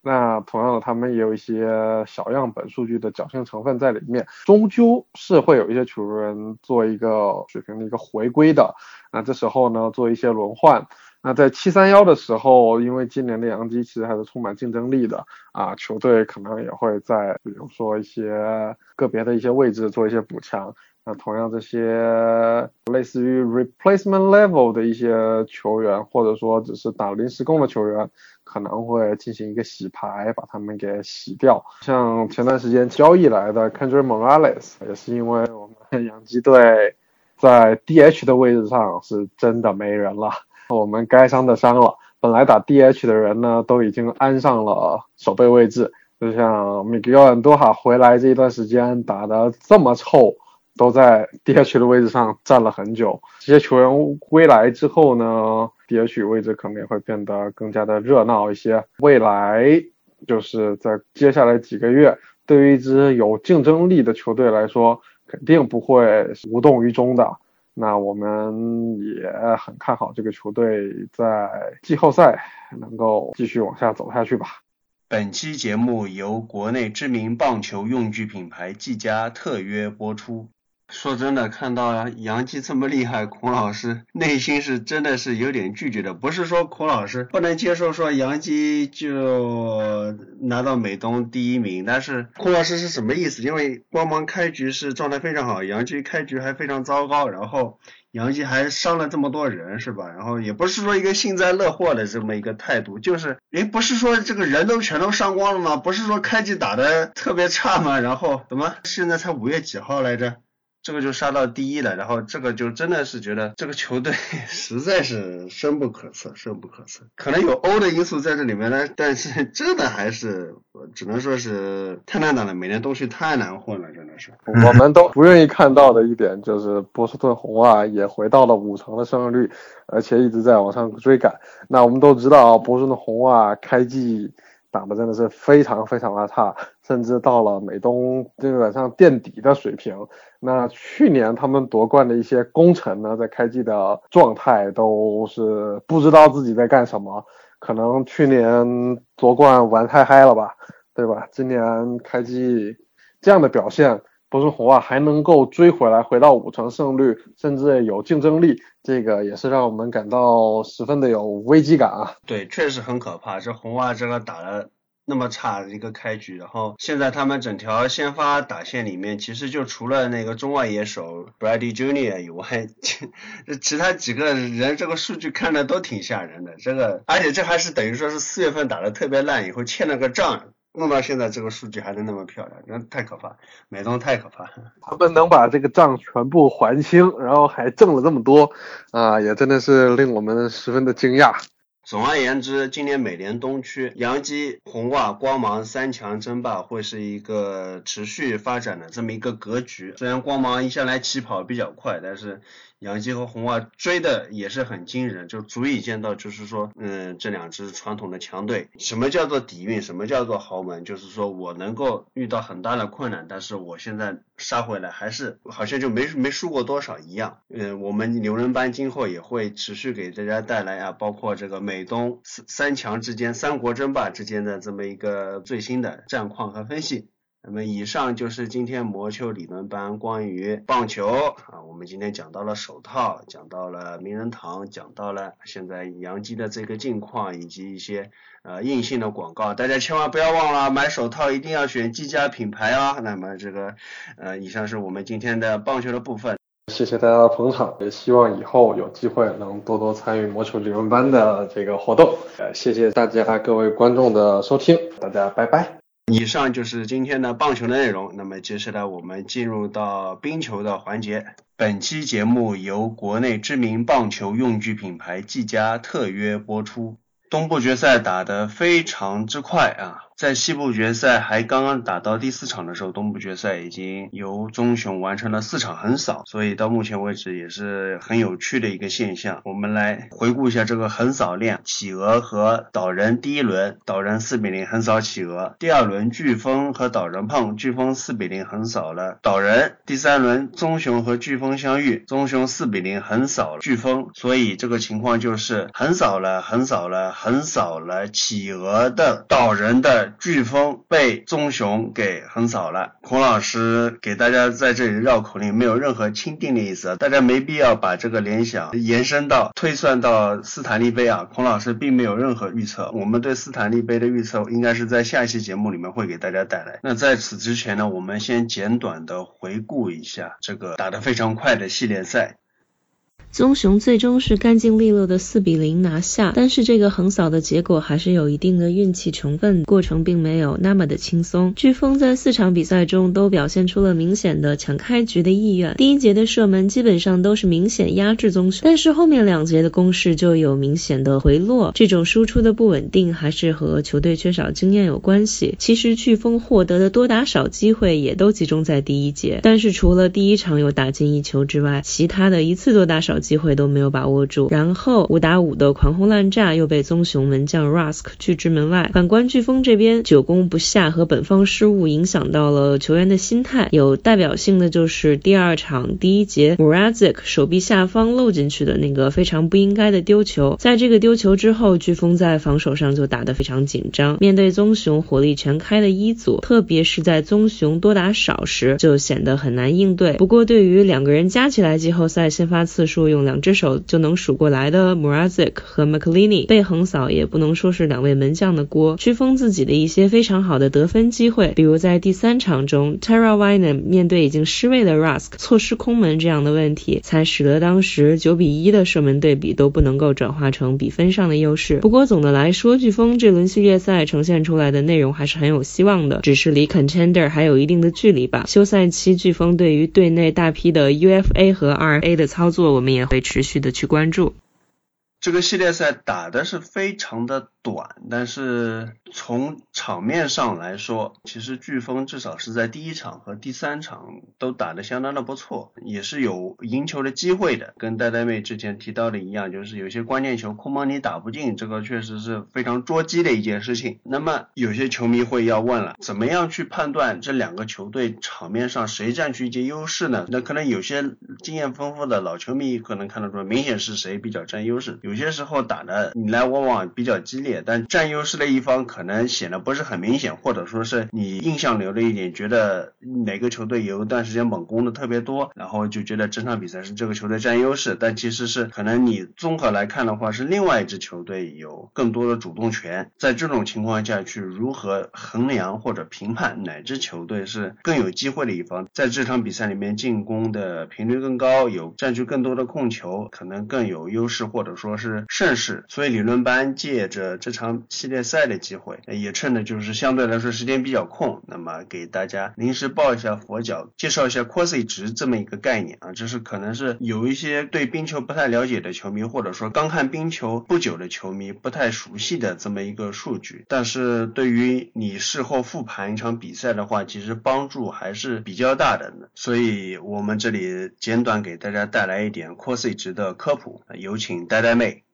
那同样的，他们也有一些小样本数据的侥幸成分在里面，终究是会有一些球员做一个水平的一个回归的。那这时候呢，做一些轮换。那在七三幺的时候，因为今年的杨基其实还是充满竞争力的啊，球队可能也会在比如说一些个别的一些位置做一些补强。那同样这些类似于 replacement level 的一些球员，或者说只是打临时工的球员，可能会进行一个洗牌，把他们给洗掉。像前段时间交易来的 Kendrick Morales，也是因为我们洋基队在 DH 的位置上是真的没人了，我们该伤的伤了，本来打 DH 的人呢都已经安上了守备位置，就像 Miguel Andujar 回来这一段时间打的这么臭。都在 DH 的位置上站了很久。这些球员归来之后呢，DH 位置可能也会变得更加的热闹一些。未来就是在接下来几个月，对于一支有竞争力的球队来说，肯定不会无动于衷的。那我们也很看好这个球队在季后赛能够继续往下走下去吧。本期节目由国内知名棒球用具品牌技嘉特约播出。说真的，看到杨基这么厉害，孔老师内心是真的是有点拒绝的。不是说孔老师不能接受说杨基就拿到美东第一名，但是孔老师是什么意思？因为光芒开局是状态非常好，杨基开局还非常糟糕，然后杨基还伤了这么多人，是吧？然后也不是说一个幸灾乐祸的这么一个态度，就是诶，不是说这个人都全都伤光了吗？不是说开局打的特别差吗？然后怎么现在才五月几号来着？这个就杀到第一了，然后这个就真的是觉得这个球队 (laughs) 实在是深不可测，深不可测。可能有欧的因素在这里面呢，但是真的还是只能说是太难打了，每年东西太难混了，真的是。我们都不愿意看到的一点就是波士顿红袜也回到了五成的胜率，而且一直在往上追赶。那我们都知道，波士顿红袜开季。打的真的是非常非常的差，甚至到了美东基本上垫底的水平。那去年他们夺冠的一些功臣呢，在开季的状态都是不知道自己在干什么，可能去年夺冠玩太嗨了吧，对吧？今年开季这样的表现。不是红袜，还能够追回来，回到五成胜率，甚至有竞争力，这个也是让我们感到十分的有危机感啊。对，确实很可怕。这红袜这个打了那么差的一个开局，然后现在他们整条先发打线里面，其实就除了那个中外野手 Brady Junior 以外，(laughs) 其他几个人这个数据看着都挺吓人的。这个，而且这还是等于说是四月份打的特别烂，以后欠了个账。弄到现在这个数据还能那么漂亮，那太可怕，美东太可怕。他们能把这个账全部还清，然后还挣了这么多，啊，也真的是令我们十分的惊讶。总而言之，今年美联东区，洋基、红袜、光芒三强争霸会是一个持续发展的这么一个格局。虽然光芒一向来起跑比较快，但是。杨基和红袜追的也是很惊人，就足以见到，就是说，嗯，这两支传统的强队，什么叫做底蕴，什么叫做豪门，就是说我能够遇到很大的困难，但是我现在杀回来，还是好像就没没输过多少一样。嗯，我们牛人班今后也会持续给大家带来啊，包括这个美东三三强之间、三国争霸之间的这么一个最新的战况和分析。那么以上就是今天魔球理论班关于棒球啊，我们今天讲到了手套，讲到了名人堂，讲到了现在杨基的这个近况以及一些呃硬性的广告，大家千万不要忘了买手套一定要选技嘉品牌啊。那么这个呃，以上是我们今天的棒球的部分。谢谢大家的捧场，也希望以后有机会能多多参与魔球理论班的这个活动。呃，谢谢大家各位观众的收听，大家拜拜。以上就是今天的棒球的内容。那么接下来我们进入到冰球的环节。本期节目由国内知名棒球用具品牌技嘉特约播出。东部决赛打得非常之快啊！在西部决赛还刚刚打到第四场的时候，东部决赛已经由棕熊完成了四场横扫，所以到目前为止也是很有趣的一个现象。我们来回顾一下这个横扫链：企鹅和岛人第一轮，岛人四比零横扫企鹅；第二轮飓风和岛人碰，飓风四比零横扫了岛人；第三轮棕熊和飓风相遇，棕熊四比零横扫了飓风。所以这个情况就是横扫了，横扫了，横扫了企鹅的岛人的。飓风被棕熊给横扫了。孔老师给大家在这里绕口令，没有任何钦定的意思，大家没必要把这个联想延伸到推算到斯坦利杯啊。孔老师并没有任何预测，我们对斯坦利杯的预测应该是在下一期节目里面会给大家带来。那在此之前呢，我们先简短的回顾一下这个打得非常快的系列赛。棕熊最终是干净利落的四比零拿下，但是这个横扫的结果还是有一定的运气成分，过程并没有那么的轻松。飓风在四场比赛中都表现出了明显的抢开局的意愿，第一节的射门基本上都是明显压制棕熊，但是后面两节的攻势就有明显的回落，这种输出的不稳定还是和球队缺少经验有关系。其实飓风获得的多打少机会也都集中在第一节，但是除了第一场有打进一球之外，其他的一次多打少。机会都没有把握住，然后五打五的狂轰滥炸又被棕熊门将 Rusk 拒之门外。反观飓风这边，久攻不下和本方失误影响到了球员的心态。有代表性的就是第二场第一节 Mrazek 手臂下方漏进去的那个非常不应该的丢球。在这个丢球之后，飓风在防守上就打得非常紧张。面对棕熊火力全开的一组，特别是在棕熊多打少时，就显得很难应对。不过对于两个人加起来季后赛先发次数用两只手就能数过来的 Mrazek 和 McLeany 被横扫，也不能说是两位门将的锅。飓风自己的一些非常好的得分机会，比如在第三场中，Tara Wynn 面对已经失位的 Rusk 错失空门这样的问题，才使得当时九比一的射门对比都不能够转化成比分上的优势。不过总的来说，飓风这轮系列赛呈现出来的内容还是很有希望的，只是离 Contender 还有一定的距离吧。休赛期飓风对于队内大批的 UFA 和 RA 的操作，我们也。会持续的去关注。这个系列赛打的是非常的短，但是从场面上来说，其实飓风至少是在第一场和第三场都打得相当的不错，也是有赢球的机会的。跟呆呆妹之前提到的一样，就是有些关键球空邦你打不进，这个确实是非常捉鸡的一件事情。那么有些球迷会要问了，怎么样去判断这两个球队场面上谁占据一些优势呢？那可能有些经验丰富的老球迷可能看得出，明显是谁比较占优势。有些时候打的你来我往比较激烈，但占优势的一方可能显得不是很明显，或者说是你印象留的一点，觉得哪个球队有一段时间猛攻的特别多，然后就觉得整场比赛是这个球队占优势，但其实是可能你综合来看的话，是另外一支球队有更多的主动权。在这种情况下去如何衡量或者评判哪支球队是更有机会的一方，在这场比赛里面进攻的频率更高，有占据更多的控球，可能更有优势，或者说是。胜势，所以理论班借着这场系列赛的机会，也趁着就是相对来说时间比较空，那么给大家临时抱一下佛脚，介绍一下 Corsi 值这么一个概念啊，这是可能是有一些对冰球不太了解的球迷，或者说刚看冰球不久的球迷不太熟悉的这么一个数据，但是对于你事后复盘一场比赛的话，其实帮助还是比较大的。所以我们这里简短给大家带来一点 Corsi 值的科普，有请呆呆妹。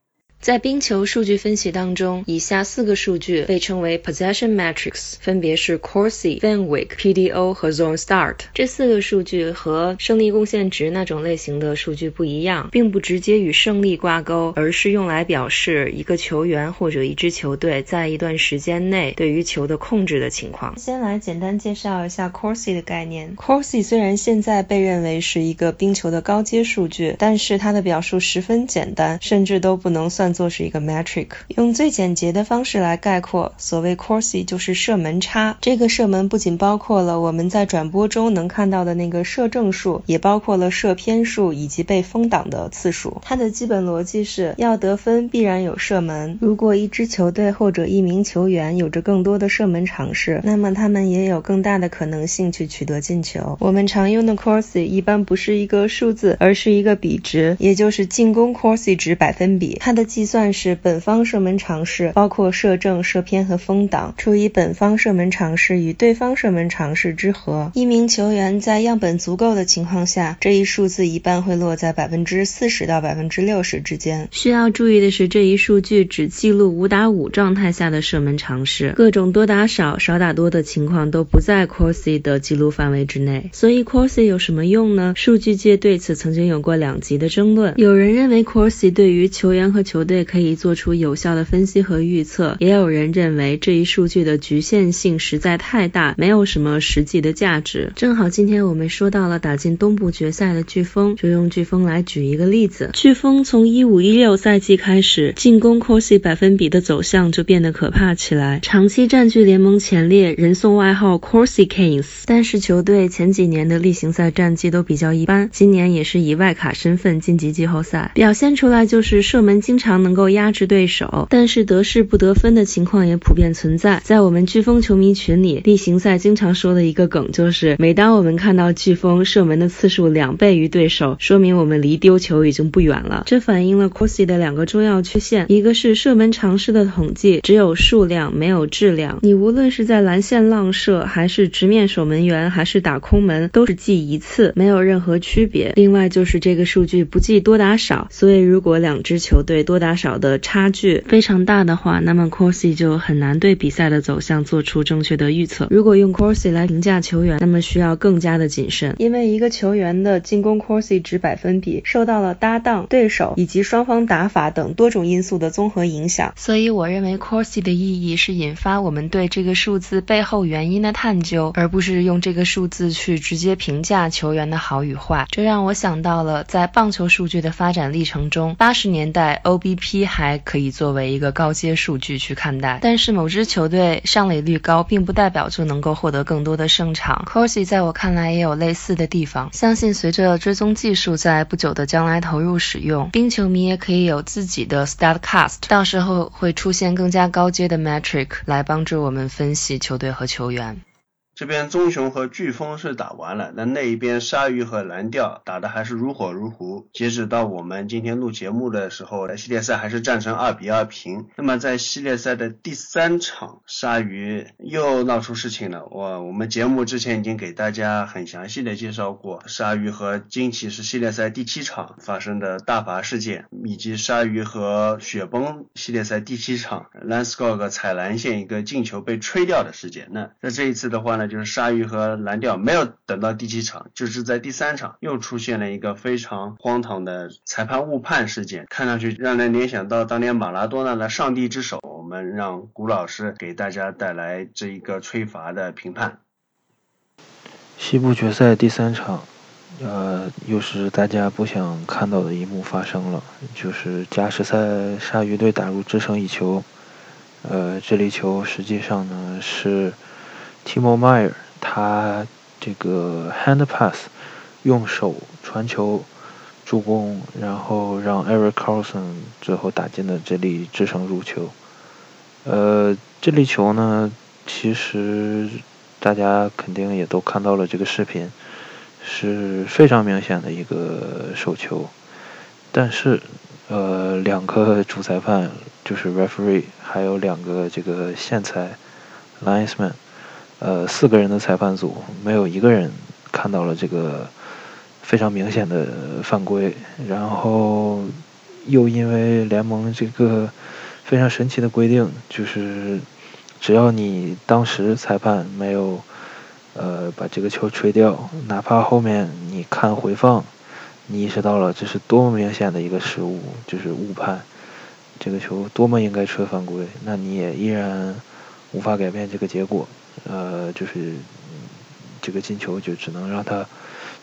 在冰球数据分析当中，以下四个数据被称为 possession metrics，分别是 Corsi、Fenwick、PDO 和 Zone Start。这四个数据和胜利贡献值那种类型的数据不一样，并不直接与胜利挂钩，而是用来表示一个球员或者一支球队在一段时间内对于球的控制的情况。先来简单介绍一下 Corsi 的概念。Corsi 虽然现在被认为是一个冰球的高阶数据，但是它的表述十分简单，甚至都不能算。做是一个 metric，用最简洁的方式来概括，所谓 Corsi 就是射门差。这个射门不仅包括了我们在转播中能看到的那个射正数，也包括了射偏数以及被封挡的次数。它的基本逻辑是要得分必然有射门。如果一支球队或者一名球员有着更多的射门尝试，那么他们也有更大的可能性去取得进球。我们常用的 Corsi 一般不是一个数字，而是一个比值，也就是进攻 Corsi 值百分比。它的计计算是本方射门尝试，包括射正、射偏和封挡，除以本方射门尝试与对方射门尝试之和。一名球员在样本足够的情况下，这一数字一般会落在百分之四十到百分之六十之间。需要注意的是，这一数据只记录五打五状态下的射门尝试，各种多打少、少打多的情况都不在 Corsi 的记录范围之内。所以 Corsi 有什么用呢？数据界对此曾经有过两极的争论。有人认为 Corsi 对于球员和球队队可以做出有效的分析和预测，也有人认为这一数据的局限性实在太大，没有什么实际的价值。正好今天我们说到了打进东部决赛的飓风，就用飓风来举一个例子。飓风从一五一六赛季开始，进攻 Corsi 百分比的走向就变得可怕起来，长期占据联盟前列，人送外号 Corsi Kings。但是球队前几年的例行赛战绩都比较一般，今年也是以外卡身份晋级季后赛，表现出来就是射门经常。能够压制对手，但是得势不得分的情况也普遍存在。在我们飓风球迷群里，例行赛经常说的一个梗就是，每当我们看到飓风射门的次数两倍于对手，说明我们离丢球已经不远了。这反映了 Corsi 的两个重要缺陷，一个是射门尝试的统计只有数量没有质量，你无论是在蓝线浪射，还是直面守门员，还是打空门，都是记一次，没有任何区别。另外就是这个数据不计多打少，所以如果两支球队多打少的差距非常大的话，那么 Corsi 就很难对比赛的走向做出正确的预测。如果用 Corsi 来评价球员，那么需要更加的谨慎，因为一个球员的进攻 Corsi 值百分比受到了搭档、对手以及双方打法等多种因素的综合影响。所以我认为 Corsi 的意义是引发我们对这个数字背后原因的探究，而不是用这个数字去直接评价球员的好与坏。这让我想到了在棒球数据的发展历程中，八十年代 OBP。P 还可以作为一个高阶数据去看待，但是某支球队上垒率高，并不代表就能够获得更多的胜场。Corsi 在我看来也有类似的地方，相信随着追踪技术在不久的将来投入使用，冰球迷也可以有自己的 Statcast，到时候会出现更加高阶的 metric 来帮助我们分析球队和球员。这边棕熊和飓风是打完了，那那一边鲨鱼和蓝调打的还是如火如荼。截止到我们今天录节目的时候，系列赛还是战成二比二平。那么在系列赛的第三场，鲨鱼又闹出事情了。我我们节目之前已经给大家很详细的介绍过，鲨鱼和金骑士系列赛第七场发生的大罚事件，以及鲨鱼和雪崩系列赛第七场兰斯高格踩蓝线一个进球被吹掉的事件。那在这一次的话呢？就是鲨鱼和蓝调没有等到第七场，就是在第三场又出现了一个非常荒唐的裁判误判事件，看上去让人联想到当年马拉多纳的上帝之手。我们让古老师给大家带来这一个吹罚的评判。西部决赛第三场，呃，又是大家不想看到的一幕发生了，就是加时赛鲨鱼队打入制胜一球，呃，这粒球实际上呢是。Timo Meyer，他这个 hand pass，用手传球助攻，然后让 Eric Carlson 最后打进了这粒制胜入球。呃，这粒球呢，其实大家肯定也都看到了这个视频，是非常明显的一个手球。但是，呃，两个主裁判就是 referee，还有两个这个线裁 linesman。呃，四个人的裁判组没有一个人看到了这个非常明显的犯规，然后又因为联盟这个非常神奇的规定，就是只要你当时裁判没有呃把这个球吹掉，哪怕后面你看回放，你意识到了这是多么明显的一个失误，就是误判，这个球多么应该吹犯规，那你也依然无法改变这个结果，呃，就是这个进球就只能让他。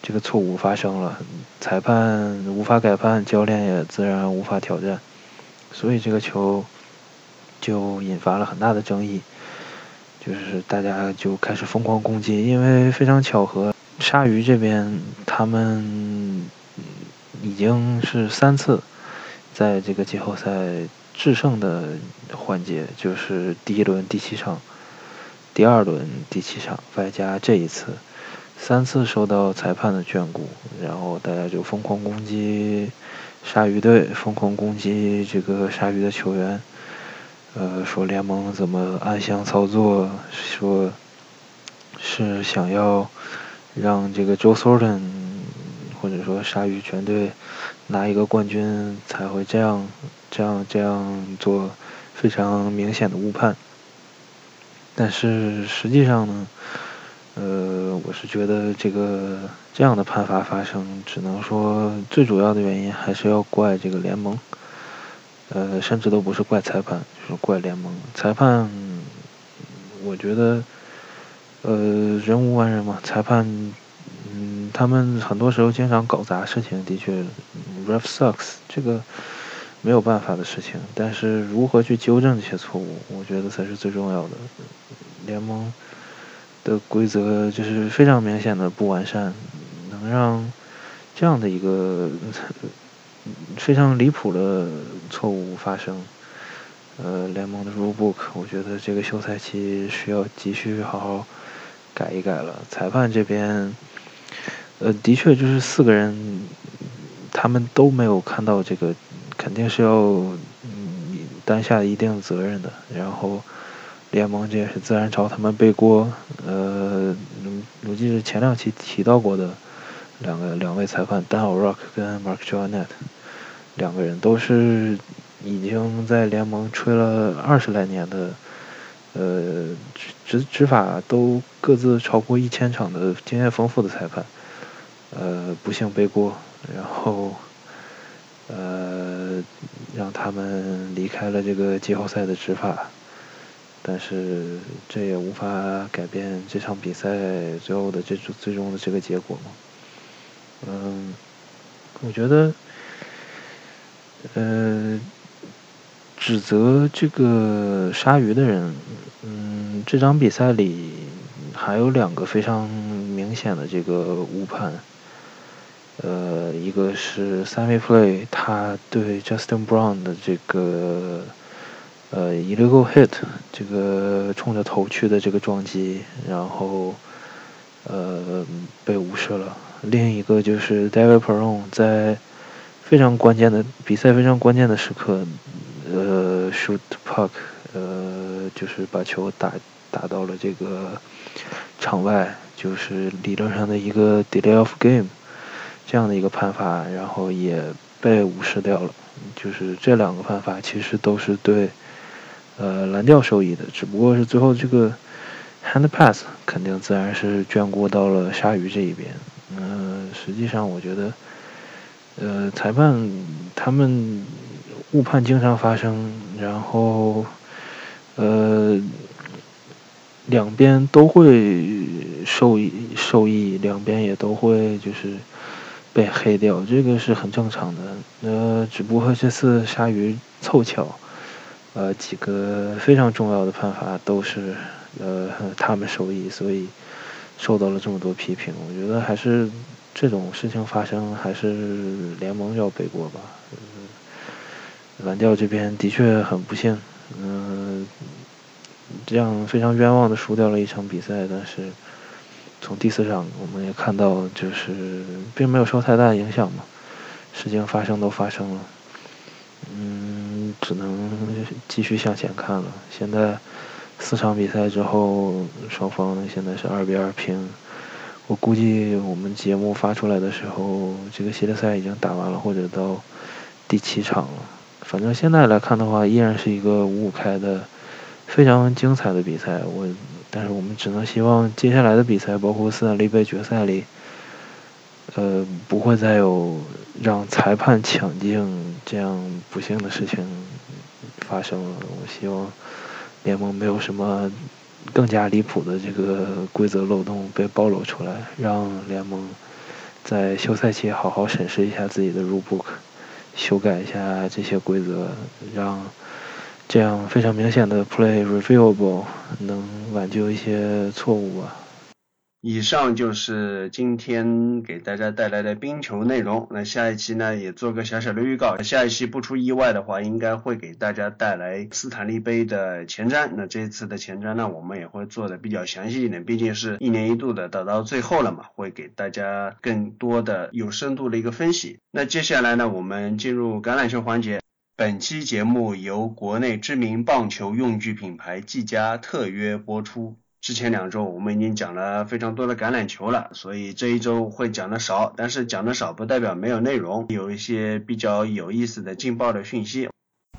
这个错误发生了，裁判无法改判，教练也自然无法挑战，所以这个球就引发了很大的争议，就是大家就开始疯狂攻击，因为非常巧合，鲨鱼这边他们已经是三次在这个季后赛制胜的环节，就是第一轮第七场，第二轮第七场，外加这一次。三次受到裁判的眷顾，然后大家就疯狂攻击鲨鱼队，疯狂攻击这个鲨鱼的球员，呃，说联盟怎么暗箱操作，说是想要让这个 Joe Thornton 或者说鲨鱼全队拿一个冠军才会这样这样这样做，非常明显的误判。但是实际上呢？呃，我是觉得这个这样的判罚发生，只能说最主要的原因还是要怪这个联盟，呃，甚至都不是怪裁判，就是怪联盟。裁判，我觉得，呃，人无完人嘛，裁判，嗯，他们很多时候经常搞砸事情，的确，ref sucks，这个没有办法的事情。但是如何去纠正这些错误，我觉得才是最重要的。联盟。的规则就是非常明显的不完善，能让这样的一个非常离谱的错误发生。呃，联盟的 rule book，我觉得这个休赛期需要急需好好改一改了。裁判这边，呃，的确就是四个人，他们都没有看到这个，肯定是要嗯担下一定责任的。然后。联盟这也是自然朝他们背锅。呃，我记得前两期提到过的两个两位裁判，Dan O'Rourke 跟 Mark Joannet，两个人都是已经在联盟吹了二十来年的，呃，执执法都各自超过一千场的经验丰富的裁判，呃，不幸背锅，然后，他们离开了这个季后赛的执法。但是这也无法改变这场比赛最后的这最终的这个结果嘛。嗯，我觉得，呃，指责这个鲨鱼的人，嗯，这场比赛里还有两个非常明显的这个误判。呃，一个是 Sammy play 他对 Justin Brown 的这个。呃，illegal hit，这个冲着头去的这个撞击，然后呃被无视了。另一个就是 David Peron 在非常关键的比赛、非常关键的时刻，呃，shoot puck，呃，就是把球打打到了这个场外，就是理论上的一个 delay of game 这样的一个判罚，然后也被无视掉了。就是这两个判罚其实都是对。呃，蓝调受益的，只不过是最后这个 hand pass 肯定自然是眷顾到了鲨鱼这一边。嗯，实际上我觉得，呃，裁判他们误判经常发生，然后呃，两边都会受益受益，两边也都会就是被黑掉，这个是很正常的。呃，只不过这次鲨鱼凑巧。呃，几个非常重要的判罚都是呃他们受益，所以受到了这么多批评。我觉得还是这种事情发生，还是联盟要背锅吧。蓝调这边的确很不幸，嗯，这样非常冤枉的输掉了一场比赛。但是从第四场我们也看到，就是并没有受太大影响嘛，事情发生都发生了，嗯。只能继续向前看了。现在四场比赛之后，双方现在是二比二平。我估计我们节目发出来的时候，这个系列赛已经打完了，或者到第七场了。反正现在来看的话，依然是一个五五开的非常精彩的比赛。我，但是我们只能希望接下来的比赛，包括斯坦利杯决赛里，呃，不会再有让裁判抢镜这样不幸的事情发生了。我希望联盟没有什么更加离谱的这个规则漏洞被暴露出来，让联盟在休赛期好好审视一下自己的 rule book。修改一下这些规则，让这样非常明显的 play reviewable 能挽救一些错误吧。以上就是今天给大家带来的冰球内容。那下一期呢，也做个小小的预告。下一期不出意外的话，应该会给大家带来斯坦利杯的前瞻。那这一次的前瞻呢，我们也会做的比较详细一点，毕竟是一年一度的，打到最后了嘛，会给大家更多的有深度的一个分析。那接下来呢，我们进入橄榄球环节。本期节目由国内知名棒球用具品牌技嘉特约播出。之前两周我们已经讲了非常多的橄榄球了，所以这一周会讲的少，但是讲的少不代表没有内容，有一些比较有意思的劲爆的讯息。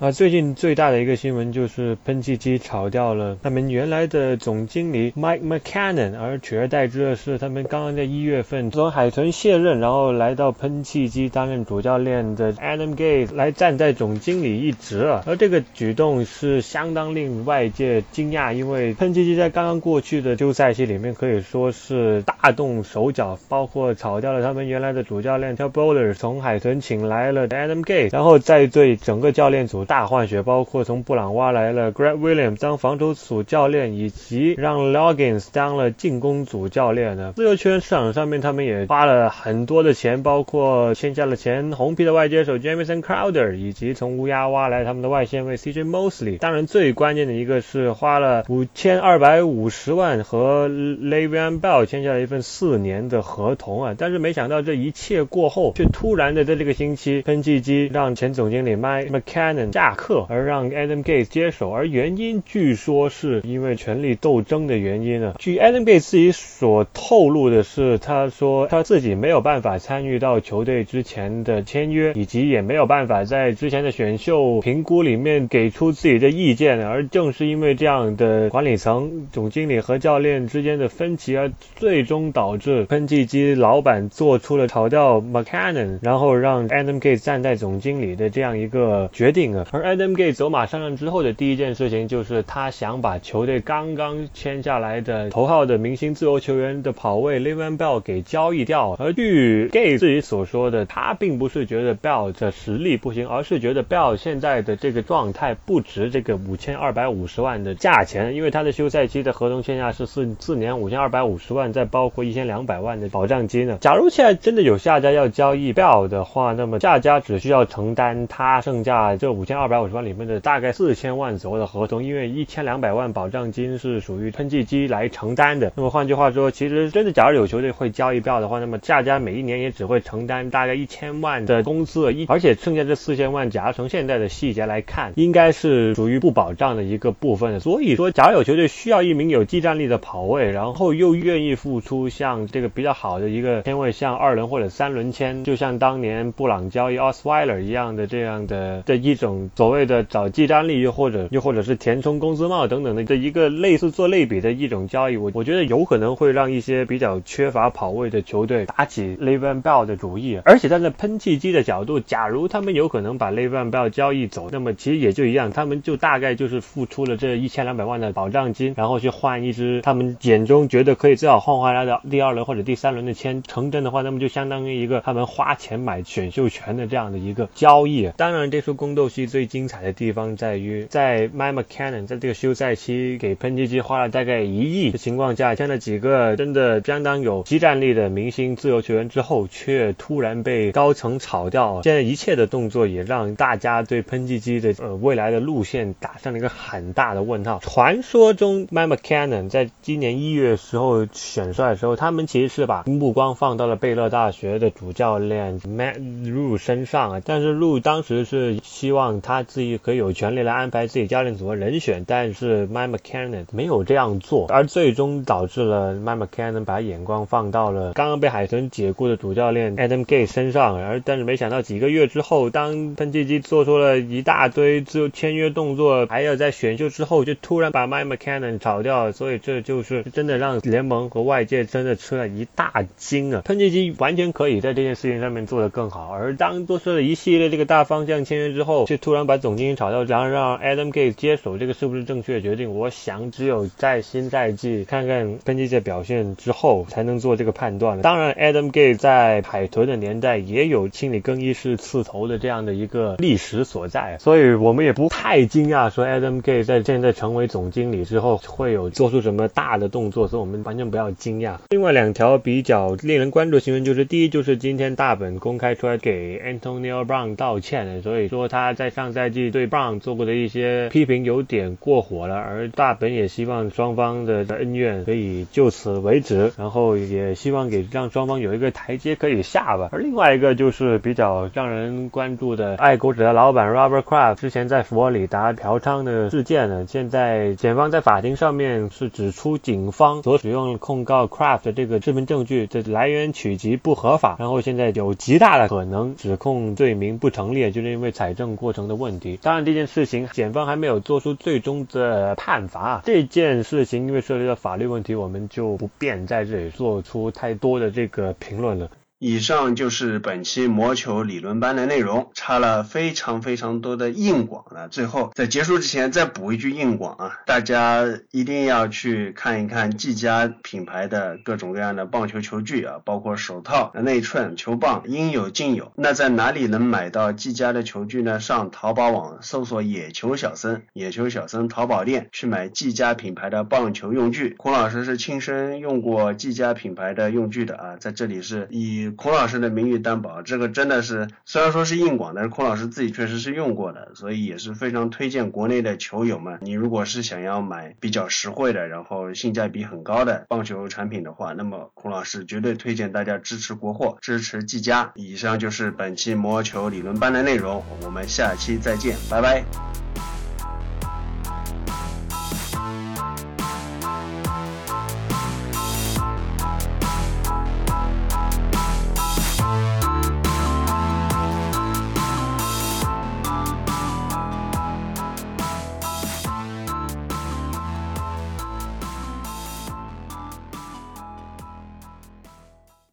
啊，最近最大的一个新闻就是喷气机炒掉了他们原来的总经理 Mike McCannon，而取而代之的是他们刚刚在一月份从海豚卸任，然后来到喷气机担任主教练的 Adam g a t e 来站在总经理一职了。而这个举动是相当令外界惊讶，因为喷气机在刚刚过去的休赛期里面可以说是大动手脚，包括炒掉了他们原来的主教练 Tel Bowler，从海豚请来了 Adam g a t e 然后再对整个教练组。大换血，包括从布朗挖来了 Greg Williams 当防守组教练，以及让 Loggins 当了进攻组教练呢。自由球员市场上面，他们也花了很多的钱，包括签下了前红皮的外接手 Jamison Crowder，以及从乌鸦挖来他们的外线位 CJ Mosley。当然，最关键的一个是花了五千二百五十万和 Le'Veon Bell 签下了一份四年的合同啊。但是没想到这一切过后，却突然的在这个星期，喷气机让前总经理 Mike McCanon 下课，而让 Adam Gates 接手，而原因据说是因为权力斗争的原因呢。据 Adam Gates 自己所透露的是，他说他自己没有办法参与到球队之前的签约，以及也没有办法在之前的选秀评估里面给出自己的意见。而正是因为这样的管理层、总经理和教练之间的分歧，而最终导致喷气机老板做出了炒掉 McCann，然后让 Adam Gates 站在总经理的这样一个决定啊。而 Adam Gase 走马上任之后的第一件事情，就是他想把球队刚刚签下来的头号的明星自由球员的跑位 Le'Veon Bell 给交易掉。而据 Gase 自己所说的，他并不是觉得 Bell 的实力不行，而是觉得 Bell 现在的这个状态不值这个五千二百五十万的价钱，因为他的休赛期的合同签下是四四年五千二百五十万，再包括一千两百万的保障金呢。假如现在真的有下家要交易 Bell 的话，那么下家只需要承担他剩下这五千。二百五十万里面的大概四千万左右的合同，因为一千两百万保障金是属于喷气机来承担的。那么换句话说，其实真的假如有球队会交易票的话，那么下家每一年也只会承担大概一千万的工资，一而且剩下这四千万，假如从现在的细节来看，应该是属于不保障的一个部分。所以说，假如有球队需要一名有技战力的跑位，然后又愿意付出像这个比较好的一个签位，像二轮或者三轮签，就像当年布朗交易 Osweiler 一样的这样的的一种。所谓的找技战力，又或者又或者是填充工资帽等等的这一个类似做类比的一种交易，我我觉得有可能会让一些比较缺乏跑位的球队打起 live and Bell 的主意。而且站在喷气机的角度，假如他们有可能把 live and Bell 交易走，那么其实也就一样，他们就大概就是付出了这一千两百万的保障金，然后去换一支他们眼中觉得可以最好换回来的第二轮或者第三轮的签。成真的话，那么就相当于一个他们花钱买选秀权的这样的一个交易。当然，这出宫斗戏最精彩的地方在于，在 Mike McCann 在这个休赛期给喷气机花了大概一亿的情况下，签了几个真的相当有激战力的明星自由球员之后，却突然被高层炒掉。现在一切的动作也让大家对喷气机的呃未来的路线打上了一个很大的问号。传说中 Mike McCann 在今年一月时候选帅的时候，他们其实是把目光放到了贝勒大学的主教练 Matt Rule 身上啊，但是 Rule 当时是希望他自己可以有权利来安排自己教练组的人选，但是 Mike McCann 没有这样做，而最终导致了 Mike McCann 把眼光放到了刚刚被海豚解雇的主教练 Adam Gase 身上，而但是没想到几个月之后，当喷气机做出了一大堆自由签约动作，还要在选秀之后就突然把 Mike McCann 炒掉，所以这就是真的让联盟和外界真的吃了一大惊啊！喷气机完全可以在这件事情上面做得更好，而当做出了一系列这个大方向签约之后，却突突然把总经理炒掉，然后让 Adam Gase 接手，这个是不是正确决定？我想只有在新赛季看看喷气机的表现之后，才能做这个判断。当然，Adam Gase 在海豚的年代也有清理更衣室刺头的这样的一个历史所在，所以我们也不太惊讶说 Adam Gase 在现在成为总经理之后会有做出什么大的动作，所以我们完全不要惊讶。另外两条比较令人关注的新闻就是，第一就是今天大本公开出来给 Antonio Brown 道歉，所以说他在上赛季对 Brown 做过的一些批评有点过火了，而大本也希望双方的恩怨可以就此为止，然后也希望给让双方有一个台阶可以下吧。而另外一个就是比较让人关注的爱国者的老板 Robert Kraft 之前在佛罗里达嫖娼的事件呢，现在检方在法庭上面是指出警方所使用控告 Kraft 的这个视频证据的来源取集不合法，然后现在有极大的可能指控罪名不成立，就是因为采证过程的问题。当然这件事情检方还没有做出最终的判罚，这件事情因为涉及到法律问题，我们就不便在这里做出太多的这个评论了。以上就是本期魔球理论班的内容，插了非常非常多的硬广了。最后在结束之前再补一句硬广啊，大家一定要去看一看技嘉品牌的各种各样的棒球球具啊，包括手套、内衬、球棒，应有尽有。那在哪里能买到技嘉的球具呢？上淘宝网搜索“野球小森”，野球小森淘宝店去买技嘉品牌的棒球用具。孔老师是亲身用过技嘉品牌的用具的啊，在这里是以孔老师的名誉担保，这个真的是虽然说是硬广，但是孔老师自己确实是用过的，所以也是非常推荐国内的球友们。你如果是想要买比较实惠的，然后性价比很高的棒球产品的话，那么孔老师绝对推荐大家支持国货，支持技嘉。以上就是本期魔球理论班的内容，我们下期再见，拜拜。